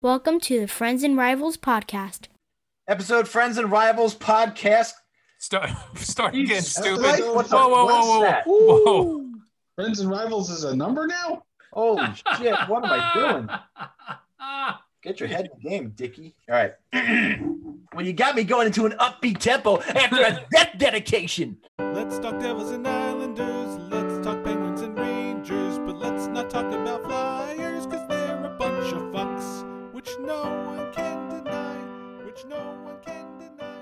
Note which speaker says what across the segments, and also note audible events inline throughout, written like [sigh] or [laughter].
Speaker 1: Welcome to the Friends and Rivals podcast.
Speaker 2: Episode Friends and Rivals podcast.
Speaker 3: Start, [laughs] start again,
Speaker 2: Jesus
Speaker 3: stupid.
Speaker 2: Christ,
Speaker 3: Whoa,
Speaker 2: what the
Speaker 3: whoa, whoa, whoa, whoa, whoa.
Speaker 4: Friends and Rivals is a number now?
Speaker 2: Holy shit, what am I doing? [laughs] Get your head in the game, Dickie. All right. [clears throat] well, you got me going into an upbeat tempo after a [laughs] death dedication.
Speaker 5: Let's talk Devils and Islanders. Let's talk Penguins and Rangers. But let's not talk about Flyers, no one can deny. Which no one can deny.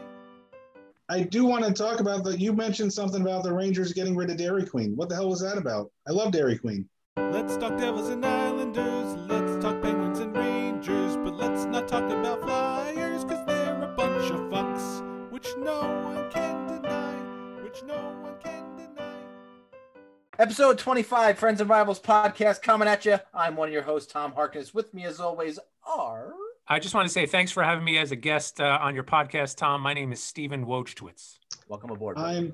Speaker 4: I do want to talk about the. You mentioned something about the Rangers getting rid of Dairy Queen. What the hell was that about? I love Dairy Queen.
Speaker 5: Let's talk Devils and Islanders. Let's talk Penguins and Rangers. But let's not talk about Flyers, because they're a bunch of fucks, which no one can deny. Which no one can deny.
Speaker 2: Episode 25, Friends and Rivals podcast coming at you. I'm one of your hosts, Tom Harkness. With me, as always, are.
Speaker 3: I just want to say thanks for having me as a guest uh, on your podcast, Tom. My name is Stephen Wojtowitz.
Speaker 2: Welcome aboard. buddy.
Speaker 4: I'm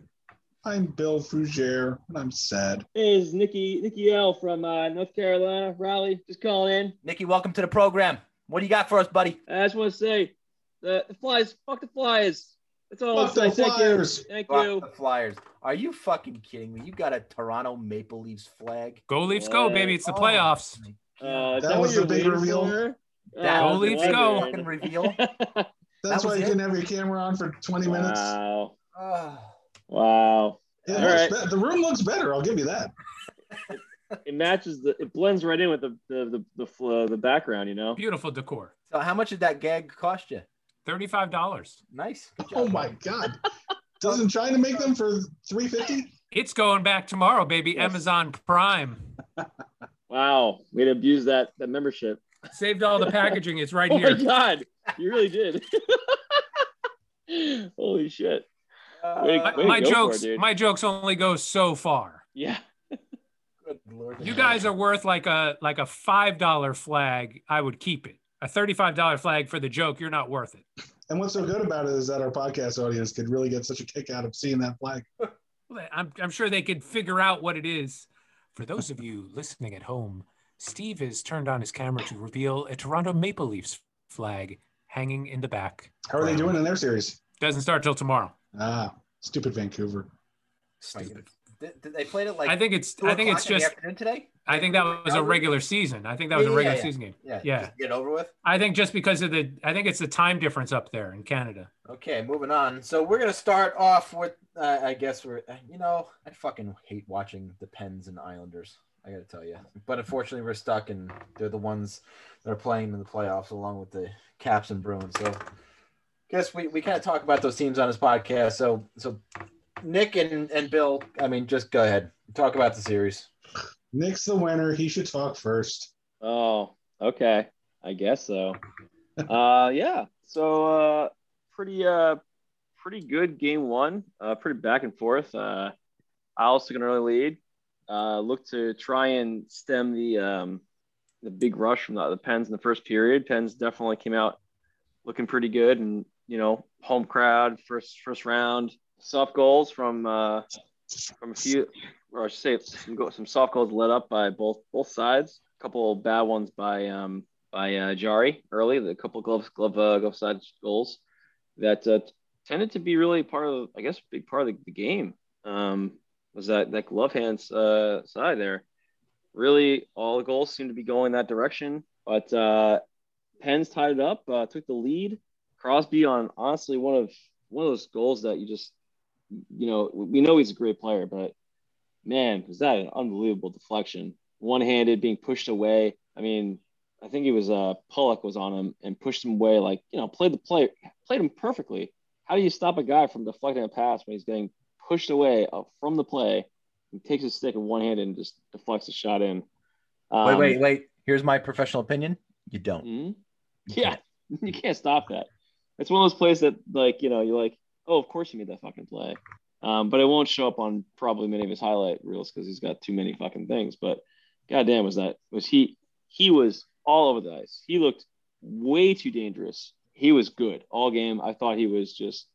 Speaker 4: I'm Bill Fougere, and I'm sad.
Speaker 6: Hey, it's Nikki Nikki L from uh, North Carolina, Raleigh. Just calling in.
Speaker 2: Nikki, welcome to the program. What do you got for us, buddy?
Speaker 6: I just want to say, the, the Flyers, fuck the Flyers. That's all
Speaker 4: Fuck
Speaker 6: I'm
Speaker 4: the
Speaker 6: saying. Thank you.
Speaker 4: Flyers.
Speaker 6: Thank
Speaker 2: Fuck
Speaker 6: you.
Speaker 2: the Flyers. Are you fucking kidding me? You got a Toronto Maple Leafs flag.
Speaker 3: Go Leafs, go, baby! It's the
Speaker 2: Oh,
Speaker 3: playoffs.
Speaker 2: my
Speaker 6: Uh,
Speaker 4: That
Speaker 6: that,
Speaker 4: was
Speaker 6: what you're
Speaker 4: the big reveal.
Speaker 6: for?
Speaker 2: That
Speaker 3: Go
Speaker 6: Uh,
Speaker 3: Leafs,
Speaker 6: the
Speaker 3: go.
Speaker 2: Fucking reveal. [laughs]
Speaker 4: That's
Speaker 2: was
Speaker 4: why you
Speaker 2: it?
Speaker 4: can have your camera on for 20 minutes.
Speaker 6: wow.
Speaker 2: Ah.
Speaker 6: Wow.
Speaker 4: It
Speaker 6: All right.
Speaker 4: be- the room looks better. I'll give you that.
Speaker 6: It matches the. It blends right in with the the the the, fl- the background. You know.
Speaker 3: Beautiful decor.
Speaker 2: so, how much did that gag cost you?
Speaker 3: Thirty-five dollars.
Speaker 2: Nice. Good job,
Speaker 4: Oh
Speaker 2: buddy.
Speaker 4: my god! Doesn't China make them for 350?
Speaker 3: It's going back tomorrow, baby.
Speaker 6: Yes.
Speaker 3: Amazon Prime.
Speaker 6: Wow. Way to abuse that that membership.
Speaker 3: Saved all the packaging. It's right
Speaker 6: oh [laughs]
Speaker 3: here.
Speaker 6: Oh my god. You really did. [laughs] Holy shit.
Speaker 2: Uh,
Speaker 6: way to
Speaker 3: My jokes,
Speaker 6: it,
Speaker 3: my jokes only go so far.
Speaker 6: Yeah.
Speaker 2: good Lord.
Speaker 3: You guys are worth like a like a five dollar flag. I would keep it. A thirty-five dollar flag for the joke. You're not worth it.
Speaker 4: And what's so good about it is that our podcast audience could really get such a kick out of seeing that flag.
Speaker 3: Well, I'm, I'm sure they could figure out what it is. For those of you listening at home, Steve has turned on his camera to reveal a Toronto Maple Leafs flag hanging in the back.
Speaker 4: How are they doing in their series?
Speaker 3: Doesn't start till tomorrow.
Speaker 4: Ah, stupid Vancouver.
Speaker 3: Stupid.
Speaker 2: Did, did they played it like
Speaker 3: I think it's I think it's
Speaker 2: o'clock in the
Speaker 3: just
Speaker 2: afternoon today?
Speaker 3: I think that was a regular season. I think that was a
Speaker 2: Yeah, yeah,
Speaker 3: regular
Speaker 2: yeah.
Speaker 3: season game.
Speaker 2: Yeah.
Speaker 3: Yeah.
Speaker 2: Just get over with.
Speaker 3: I think just because of the I think it's the time difference up there in Canada.
Speaker 2: Okay, moving on. So we're gonna start off with, uh, I guess we're, you know, I fucking hate watching the Pens and Islanders. I gotta tell you, but unfortunately we're stuck, and they're the ones that are playing in the playoffs along with the Caps and Bruins. So, guess we, we kind of talk about those teams on this podcast. So so Nick and and Bill, I mean, just go ahead talk about the series.
Speaker 4: Nick's the winner. He should talk first.
Speaker 6: Oh, okay. I guess so. uh [laughs] yeah. So uh pretty uh pretty good game one. Uh pretty back and forth. Uh Isles took an early lead. Uh looked to try and stem the um the big rush from the, the Pens in the first period. Pens definitely came out looking pretty good and you know, home crowd, first first round, soft goals from uh from a few or I should say some go, some soft goals led up by both both sides. A couple of bad ones by um by uh, Jarry early. The couple glove glove uh, glove side goals that uh, tended to be really part of I guess big part of the, the game. Um, was that that glove hands uh, side there? Really, all the goals seem to be going that direction. But uh, Pens tied it up, uh, took the lead. Crosby on honestly one of one of those goals that you just you know we know he's a great player, but man, was that an unbelievable deflection? One handed, being pushed away. I mean, I think he was uh Pelech was on him and pushed him away. Like you know, played the play, played him perfectly. How do you stop a guy from deflecting a pass when he's getting pushed away uh, from the play? He takes his stick in one hand and just deflects the shot in. Um,
Speaker 2: wait, wait, wait. Here's my professional opinion. You don't.
Speaker 6: mhm.
Speaker 2: You
Speaker 6: Yeah, [laughs] you can't stop that. It's one of those plays that, like, you know, you're like, oh, of course he made that fucking play. Um, but it won't show up on probably many of his highlight reels because he's got too many fucking things. But goddamn, was that was he? He was all over the ice. He looked way too dangerous. He was good all game. I thought he was just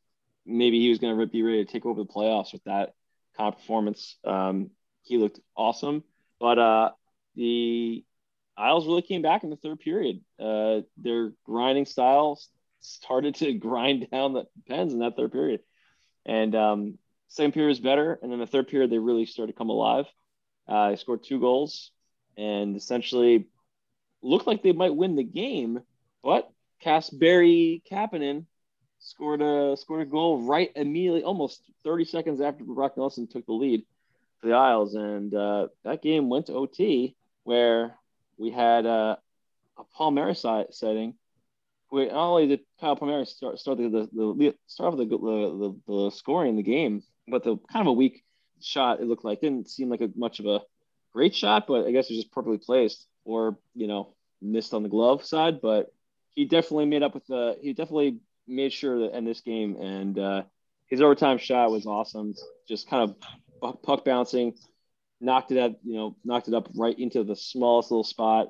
Speaker 6: maybe he was going to be ready to take over the playoffs with that kind of performance. Um, he looked awesome. But uh, the Isles really came back in the third period. Uh, their grinding style started to grind [laughs] down the Pens in that third period, and um, second period was better, and then the third period they really started to come alive. Uh, they scored two goals and essentially looked like they might win the game, but Kasperi Kapanen scored a scored a goal right immediately, almost 30 seconds after Brock Nelson took the lead for the Isles, and uh, that game went to OT where we had uh, a Palmieri side setting. We not only did Kyle Palmieri start start the, the, the start off the, the, the the scoring in the game, but the kind of a weak shot it looked like didn't seem like a much of a great shot, but I guess it was just perfectly placed or you know missed on the glove side. But he definitely made up with the he definitely made sure that in this game and uh, his overtime shot was awesome. Just kind of puck bouncing, knocked it up, you know, knocked it up right into the smallest little spot.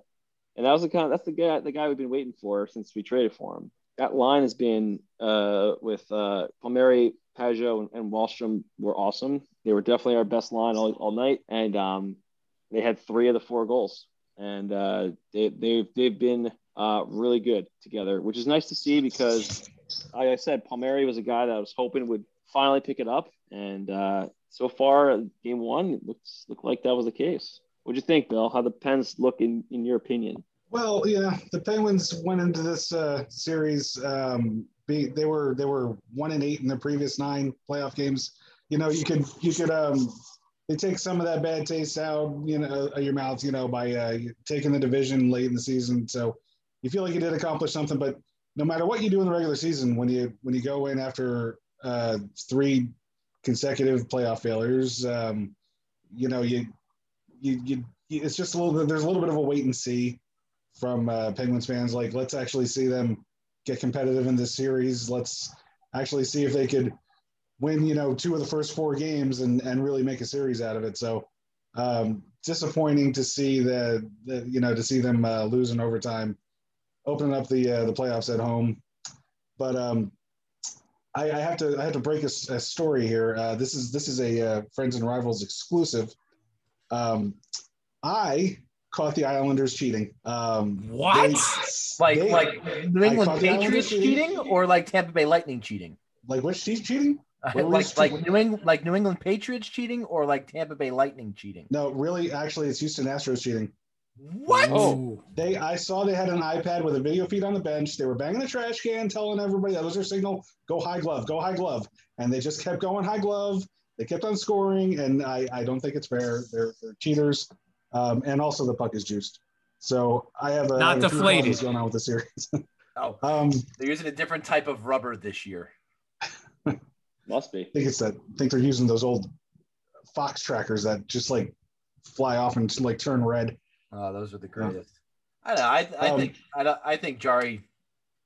Speaker 6: And that was the kind of, that's the guy the guy we've been waiting for since we traded for him. That line has been uh, with uh, Palmieri, Pageau, and, and Wahlstrom were awesome. They were definitely our best line all, all night, and um, they had three of the four goals, and uh, they they've they've been uh, really good together, which is nice to see because, like I said, Palmieri was a guy that I was hoping would finally pick it up, and uh, so far, game one looks looked like that was the case. What'd you think, Bill? How the Pens look in in your opinion?
Speaker 4: Well, yeah, the Penguins went into this uh, series. Um, be, they were they were one and eight in the previous nine playoff games. You know, you could you could um, they take some of that bad taste out, you know, of your mouth, you know, by uh, taking the division late in the season. So you feel like you did accomplish something. But no matter what you do in the regular season, when you when you go in after uh, three consecutive playoff failures, um, you know, you, you you it's just a little. There's a little bit of a wait and see from uh, Penguins fans. Like, let's actually see them get competitive in this series. Let's actually see if they could win, you know, two of the first four games and, and really make a series out of it. So um, disappointing to see that, that, you know, to see them uh, lose in overtime, opening up the uh, the playoffs at home. But um, I, I, have to I have to break a, a story here. Uh, this is this is a uh, Friends and Rivals exclusive. Um, I caught the Islanders cheating. Um,
Speaker 3: what?
Speaker 4: they-
Speaker 2: Like
Speaker 4: they-
Speaker 2: like New England
Speaker 4: caught the Islanders
Speaker 2: Patriots cheating or like Tampa Bay Lightning cheating?
Speaker 4: like which team's cheating? [laughs] What
Speaker 2: like
Speaker 4: was-
Speaker 2: like New England like New England Patriots cheating or like Tampa Bay Lightning cheating?
Speaker 4: No, really, actually, it's Houston Astros cheating.
Speaker 2: What?
Speaker 3: Oh,
Speaker 4: They, I saw they had an iPad with a video feed on the bench. They were banging the trash can, telling everybody that was their signal. Go high glove, go high glove, and they just kept going high glove. They kept on scoring, and I, I don't think it's fair. They're, they're cheaters, um, and also the puck is juiced. So I have a,
Speaker 3: Not
Speaker 4: I have
Speaker 3: deflated.
Speaker 4: problems going on with the series. [laughs]
Speaker 2: Oh,
Speaker 4: um,
Speaker 2: they're using a different type of rubber this year. [laughs]
Speaker 6: Must be.
Speaker 4: I think it's that. I think they're using those old Fox trackers that just like fly off and like turn red.
Speaker 2: Oh, those are the greatest. I don't know. I, I
Speaker 4: Um,
Speaker 2: think I, don't- I think Jarry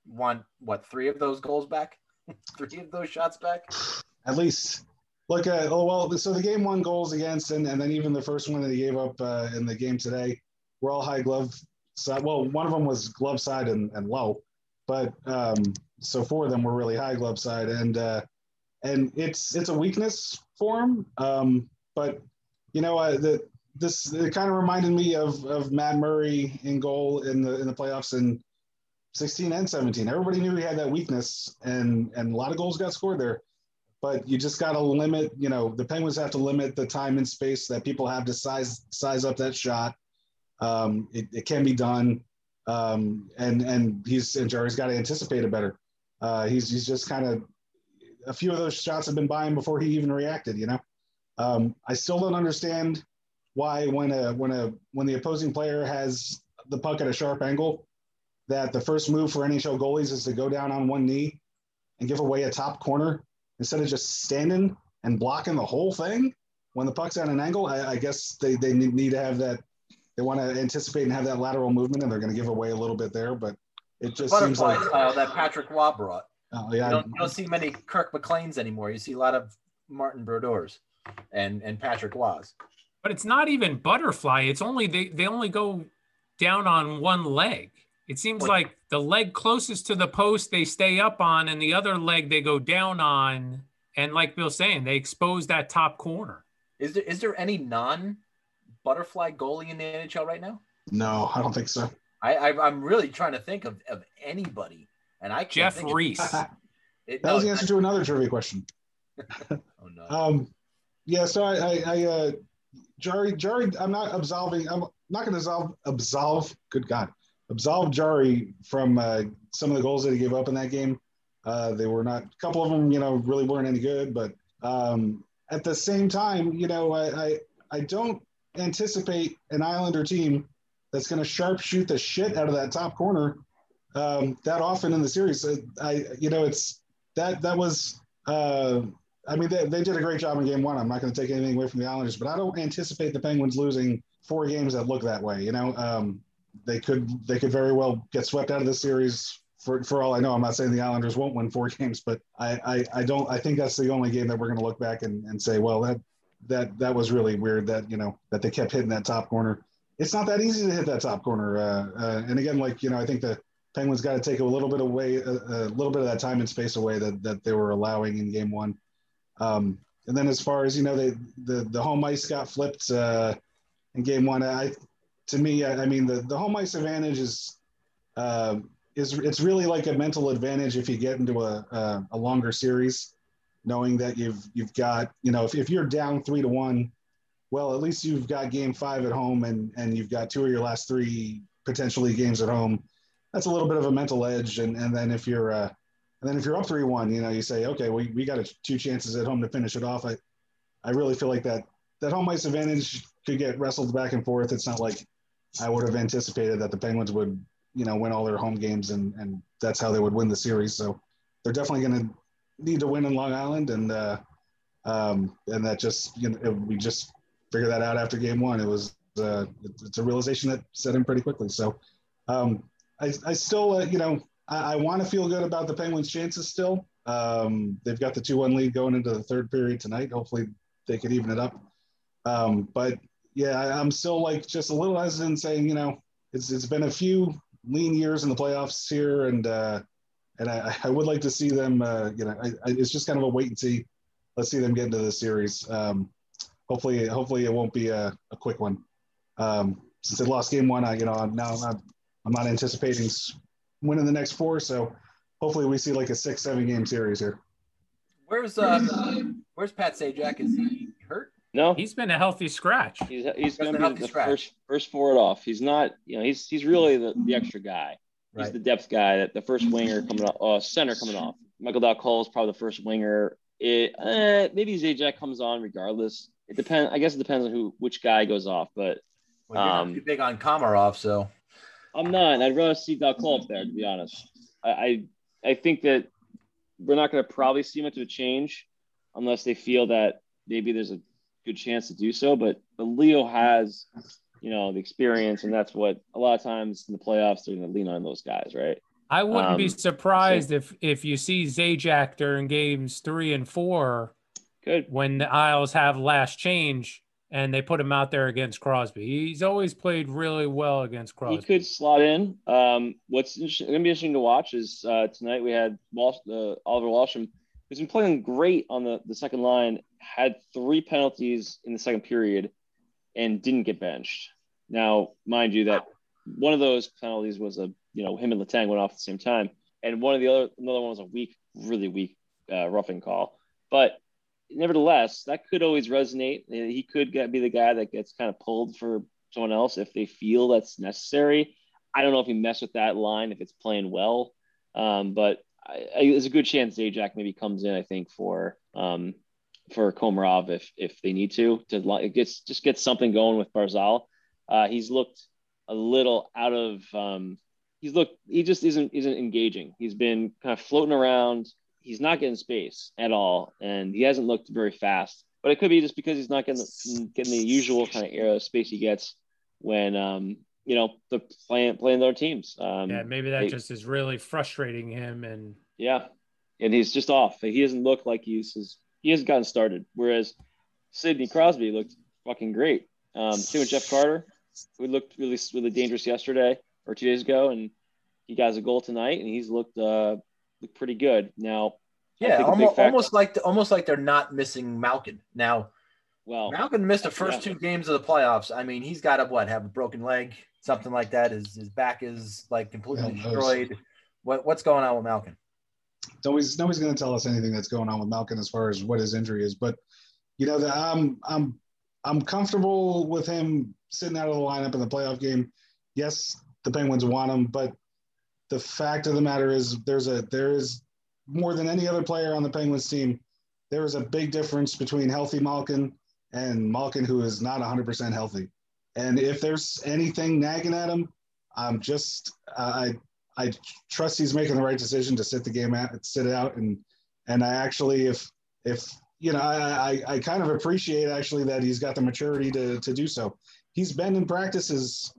Speaker 2: won what three of those goals back, [laughs] three of those shots back.
Speaker 4: at least look at oh well so the game one goals against and, and then even the first one that he gave up uh, in the game today were all high glove side. Well one of them was glove side and, and low but um, so four of them were really high glove side. And uh, and it's it's a weakness for him um, but you know uh, the this it kind of reminded me of of Matt Murray in goal in the in the playoffs in 16 and 17 everybody knew he had that weakness and and a lot of goals got scored there but you just got to limit you know the penguins have to limit the time and space that people have to size size up that shot. Um, it, it can be done. Um, and and he's and Jarry's got to anticipate it better. Uh, he's he's just kind of a few of those shots have been by him before he even reacted you know? Um, i still don't understand why when a when a when the opposing player has the puck at a sharp angle that the first move for nhl goalies is to go down on one knee and give away a top corner instead of just standing and blocking the whole thing when the puck's at an angle. I, I guess they, they need need to have that. They want to anticipate and have that lateral movement, and they're going to give away a little bit there. But it just seems like,
Speaker 2: style that Patrick Roy brought.
Speaker 4: oh,
Speaker 2: You
Speaker 4: yeah,
Speaker 2: don't, you don't see many Kirk McLeans anymore. You see a lot of Martin Brodeurs and and Patrick Roys.
Speaker 3: but it's not even butterfly. It's only they they only go down on one leg. It seems like the leg closest to the post they stay up on, and the other leg they go down on. And like Bill's saying, they expose that top corner.
Speaker 2: Is there is there any non butterfly goalie in the NHL right now?
Speaker 4: No, I don't think so.
Speaker 2: I, I I'm really trying to think of, of anybody, and I can't
Speaker 3: Jeff
Speaker 2: think of-
Speaker 3: Reese. [laughs]
Speaker 2: It-
Speaker 4: That
Speaker 2: no,
Speaker 4: was the answer to another trivia question. [laughs]
Speaker 2: Oh no.
Speaker 4: Um, yeah, so I, I, I uh, Jarry, Jarry, I'm not absolving. I'm not going to absolve, absolve. Good God, absolve Jarry from uh, some of the goals that he gave up in that game. Uh, they were not. A couple of them, you know, really weren't any good. But um, at the same time, you know, I, I, I don't anticipate an Islander team that's going to sharpshoot the shit out of that top corner um, that often in the series. Uh, I, you know, it's that that was. Uh, I mean, they, they did a great job in game one. I'm not going to take anything away from the Islanders, but I don't anticipate the Penguins losing four games that look that way. You know, um, they could they could very well get swept out of the series. For, for all I know, I'm not saying the Islanders won't win four [laughs] games, but I, I, I don't. I think that's the only game that we're going to look back and, and say, well, that that that was really weird. That you know that they kept hitting that top corner. It's not that easy to hit that top corner. Uh, uh, and again, like you know, I think the Penguins got to take a little bit away, a, a little bit of that time and space away that that they were allowing in game one. Um, and then as far as you know, they the the home ice got flipped uh, in game one. I to me, I, I mean the the home ice advantage is uh, is it's really like a mental advantage if you get into a a, a longer series, knowing that you've you've got you know if, if you're down three to one, well at least you've got game five at home and and you've got two of your last three potentially games at home. That's a little bit of a mental edge, and and then if you're uh, and then if you're up three one, you know, you say, okay, we, we got a, two chances at home to finish it off. I, I really feel like that that home ice advantage could get wrestled back and forth. It's not like I would have anticipated that the Penguins would, you know, win all their home games and and that's how they would win the series. So they're definitely going to need to win in Long Island, and uh, um, and that just you know we just figured that out after game one. It was uh, it's a realization that set in pretty quickly. So um, I I still uh, you know I, I want to feel good about the Penguins' chances still. Um, they've got the 2 1 lead going into the third period tonight. Hopefully, they can even it up. Um, but yeah, I, I'm still like just a little hesitant saying, you know, it's, it's been a few lean years in the playoffs here. And, uh, and I, I would like to see them, uh, you know, I, I, it's just kind of a wait and see. Let's see them get into the series. Um, hopefully, hopefully it won't be a, a quick one. Um, since they lost game one, I, you know, now I'm not, I'm not anticipating winning the next four. So hopefully we see like a six, seven game series here.
Speaker 2: Where's um where's Pat Sajak? Is he?
Speaker 6: No,
Speaker 3: He's been a healthy scratch.
Speaker 6: he's he's going
Speaker 2: Doesn't
Speaker 6: to be the
Speaker 2: scratch.
Speaker 6: first first forward off. He's not, you know, he's he's really the, the extra guy. He's
Speaker 2: Right.
Speaker 6: the depth guy, that the first winger coming off, uh, center coming off. Michael Dal Colle is probably the first winger. It eh, maybe Zajac comes on regardless. It depends. I guess it depends on who which guy goes off, but
Speaker 2: Well, you're
Speaker 6: Um,
Speaker 2: not too big on Komarov, so
Speaker 6: I'm not. and I'd rather see Dal Colle up there, to be honest. I I, I think that we're not going to probably see much of a change unless they feel that maybe there's a good chance to do so. But, but Leo has, you know, the experience, and that's what a lot of times in the playoffs they're going to lean on those guys, right?
Speaker 3: I wouldn't be
Speaker 6: Um,
Speaker 3: surprised if if you see Zajac during games three and four
Speaker 6: Good.
Speaker 3: when the Isles have last change and they put him out there against Crosby. He's always played really well against Crosby.
Speaker 6: He could slot in. Um, what's going to be interesting to watch is uh, tonight we had Walsh, uh, Oliver Wahlstrom, who's been playing great on the, the second line, had three penalties in the second period and didn't get benched. Now, mind you, that one of those penalties was a, you know, him and Letang went off at the same time. And one of the other, another one was a weak, really weak uh, roughing call. But nevertheless, that could always resonate. He could get, be the guy that gets kind of pulled for someone else if they feel that's necessary. I don't know if he mess with that line if it's playing well, um, but I, I, there's a good chance Zajac maybe comes in. I think for um, for Komarov if if they need to to gets just get something going with Barzal. Uh, he's looked a little out of. Um, he's looked. He just isn't isn't engaging. He's been kind of floating around. He's not getting space at all, and he hasn't looked very fast. But it could be just because he's not getting the, getting the usual kind of era space he gets when um, you know they're playing playing their teams. Um,
Speaker 3: yeah, maybe that
Speaker 6: they-
Speaker 3: just is really frustrating him. And
Speaker 6: yeah, and he's just off. He doesn't look like he's his, he hasn't gotten started. Whereas Sidney Crosby looked fucking great. Um, same with Jeff Carter, who looked really really dangerous yesterday or two days ago, and he got a goal tonight, and he's looked uh looked pretty good. Now,
Speaker 2: yeah,
Speaker 6: think a big
Speaker 2: almost,
Speaker 6: factor-
Speaker 2: almost like almost like they're not missing Malkin now.
Speaker 6: Well,
Speaker 2: Malkin missed the first
Speaker 6: Yeah.
Speaker 2: two games of the playoffs. I mean, he's got to what have a broken leg, something like that. His his back is like completely
Speaker 4: Yeah,
Speaker 2: destroyed. What what's going on with Malkin?
Speaker 4: nobody's nobody's going to tell us anything that's going on with Malkin as far as what his injury is. But you know that I'm I'm I'm comfortable with him sitting out of the lineup in the playoff game. Yes, the Penguins want him, but the fact of the matter is there's a there is more than any other player on the Penguins team. There is a big difference between healthy Malkin and Malkin who is not 100% healthy. And if there's anything nagging at him, I'm just I I trust he's making the right decision to sit the game out, sit it out, and and I actually, if if you know, I, I I kind of appreciate actually that he's got the maturity to to do so. He's been in practices,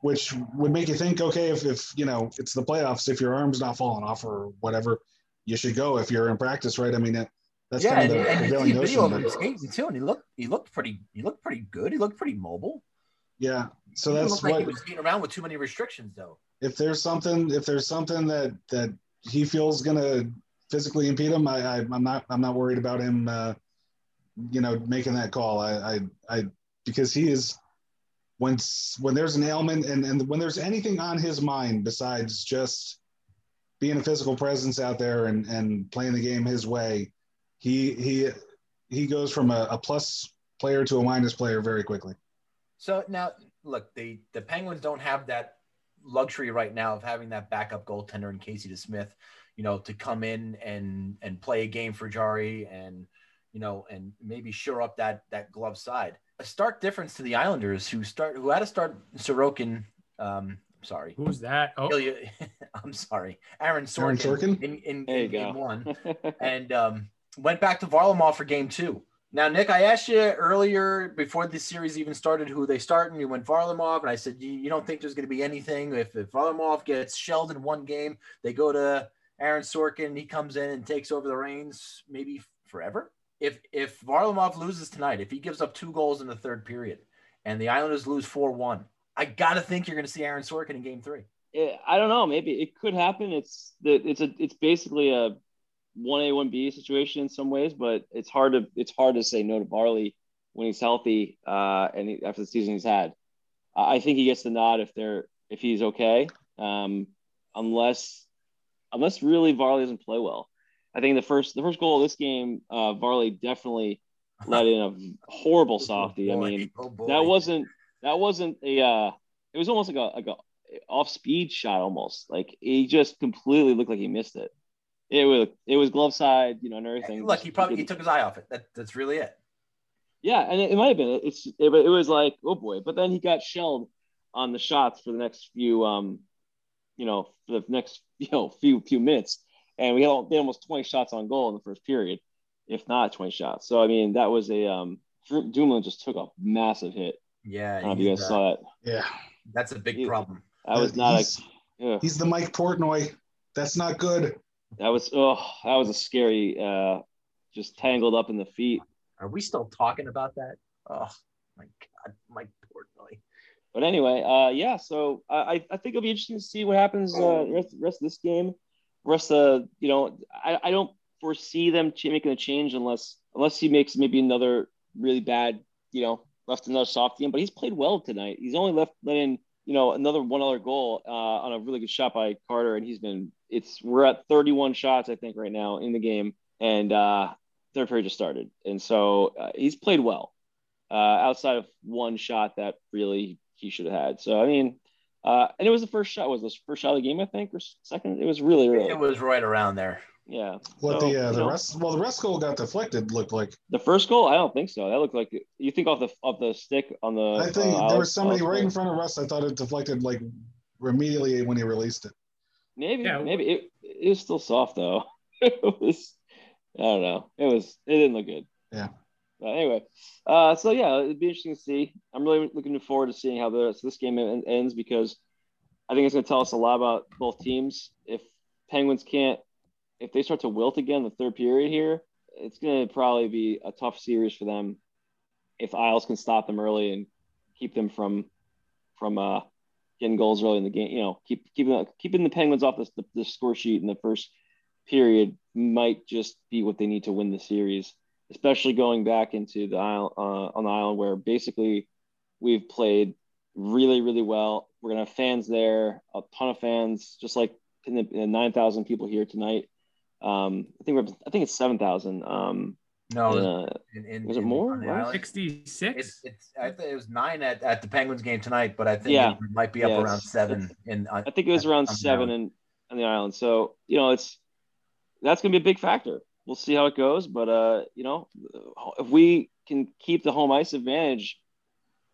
Speaker 4: which would make you think, okay, if if you know it's the playoffs, if your arm's not falling off or whatever, you should go if you're in practice, right? I mean, that, that's
Speaker 2: yeah,
Speaker 4: kind
Speaker 2: and,
Speaker 4: of the
Speaker 2: and you
Speaker 4: prevailing
Speaker 2: see a video of him skating too, and he looked he looked pretty he looked pretty good. He looked pretty mobile.
Speaker 4: yeah, so
Speaker 2: He
Speaker 4: that's
Speaker 2: look like
Speaker 4: what
Speaker 2: he was skating around with too many restrictions though.
Speaker 4: if there's something if there's something that that he feels gonna physically impede him, I, I I'm not I'm not worried about him. Uh, you know, making that call. I I, I because he is when when there's an ailment and and when there's anything on his mind besides just being a physical presence out there and and playing the game his way, he he he goes from a, a plus player to a minus player very quickly.
Speaker 2: So now look, the the Penguins don't have that luxury right now of having that backup goaltender in Casey DeSmith, you know, to come in and and play a game for Jarry and you know and maybe shore up that that glove side. A stark difference to the Islanders who start who had to start Sorokin. Um, sorry,
Speaker 3: Who's that? Oh,
Speaker 2: Ilya, [laughs] I'm sorry, Aaron Sorkin,
Speaker 4: Aaron Sorkin?
Speaker 2: in in,
Speaker 6: There
Speaker 2: in game one [laughs] and um, went back to Varlamov for game two. Now, Nick, I asked you earlier before the series even started who they start, and you went Varlamov, and I said you, you don't think there's going to be anything if, if Varlamov gets shelled in one game, they go to Aaron Sorkin, he comes in and takes over the reins, maybe forever. If if Varlamov loses tonight, if he gives up two goals in the third period, and the Islanders lose four one, I gotta think you're going to see Aaron Sorkin in game three.
Speaker 6: I don't know. Maybe it could happen. It's the it's a it's basically a one A one B situation in some ways, but it's hard to it's hard to say no to Varley when he's healthy uh, and he, after the season he's had. I I think he gets the nod if they're if he's okay, um, unless unless really Varley doesn't play well. I think the first the first goal of this game, uh, Varley definitely [laughs] let in a horrible softy. I
Speaker 2: Oh, boy.
Speaker 6: mean,
Speaker 2: Oh,
Speaker 6: that wasn't that wasn't a uh it was almost like a like a off speed shot almost like he just completely looked like he missed it it was it was glove side you know and everything
Speaker 2: Look, he probably he took his eye off it. That, that's really it.
Speaker 6: yeah and it, it might have been it's it, it was like oh boy but then he got shelled on the shots for the next few um you know for the next [laughs] you know few few minutes and we had al- they had almost 20 shots on goal in the first period if not 20 shots so i mean that was a um Dru- Dumoulin just took a massive hit
Speaker 2: Yeah,
Speaker 6: I don't know if you guys
Speaker 2: uh,
Speaker 6: saw that
Speaker 4: Yeah,
Speaker 2: that's a big
Speaker 6: Yeah.
Speaker 2: problem.
Speaker 6: that was not
Speaker 4: he's-
Speaker 6: a ugh.
Speaker 4: he's the Mike Portnoy. That's not good.
Speaker 6: That was oh, that was a scary, uh, just tangled up in the feet.
Speaker 2: Are we still talking about that? Oh my god, Mike Portnoy.
Speaker 6: But anyway, uh, yeah. So I, I think it'll be interesting to see what happens uh, rest rest of this game. Rest of you know, I, I don't foresee them ch- making a change unless unless he makes maybe another really bad, you know, left another soft game. But he's played well tonight. He's only left let in you know another one other goal uh, on a really good shot by Carter, and he's been it's we're at 31 shots I think right now in the game, and uh, third period just started, and so uh, he's played well uh, outside of one shot that really he should have had. So I mean, uh, and it was the first shot. Was this first shot of the game? I think or second. It was really early.
Speaker 2: It was right around there.
Speaker 6: Yeah.
Speaker 4: What
Speaker 6: So,
Speaker 4: the uh, the
Speaker 6: know,
Speaker 4: rest? Well, the rest goal got deflected. Looked like
Speaker 6: The first goal, I don't think so. That looked like you think off the off the stick on the.
Speaker 4: I think
Speaker 6: uh,
Speaker 4: there was somebody right in front of Rust. I thought it deflected like immediately when he released it.
Speaker 6: Maybe,
Speaker 3: Yeah.
Speaker 6: maybe it, it was still soft though. [laughs] it was, I don't know. It was, it didn't look good.
Speaker 4: Yeah.
Speaker 6: But anyway, uh, so yeah, it'd be interesting to see. I'm really looking forward to seeing how the, this game en- ends because I think it's going to tell us a lot about both teams. If Penguins can't, if they start to wilt again in the third period here, it's going to probably be a tough series for them. If Isles can stop them early and keep them from, from uh, getting goals early in the game. You know, keep keeping keeping the Penguins off the, the, the score sheet in the first period might just be what they need to win the series. especially going back into the island uh, on the island where basically we've played really, really well. We're gonna have fans there, a ton of fans, just like in the, in the nine thousand people here tonight. Um, I think we're I think it's seven thousand. Um,
Speaker 2: No,
Speaker 6: uh,
Speaker 2: in, in,
Speaker 6: was it
Speaker 2: in-
Speaker 6: more? Right?
Speaker 3: 66.
Speaker 2: It's, it's I think it was nine at, at the Penguins game tonight, but I think
Speaker 6: Yeah.
Speaker 2: it might be up
Speaker 6: Yeah,
Speaker 2: around seven. In
Speaker 6: I think it was
Speaker 2: on-
Speaker 6: around seven
Speaker 2: island.
Speaker 6: in on the island. So you know, it's that's going to be a big factor. We'll see how it goes, but uh, you know, if we can keep the home ice advantage,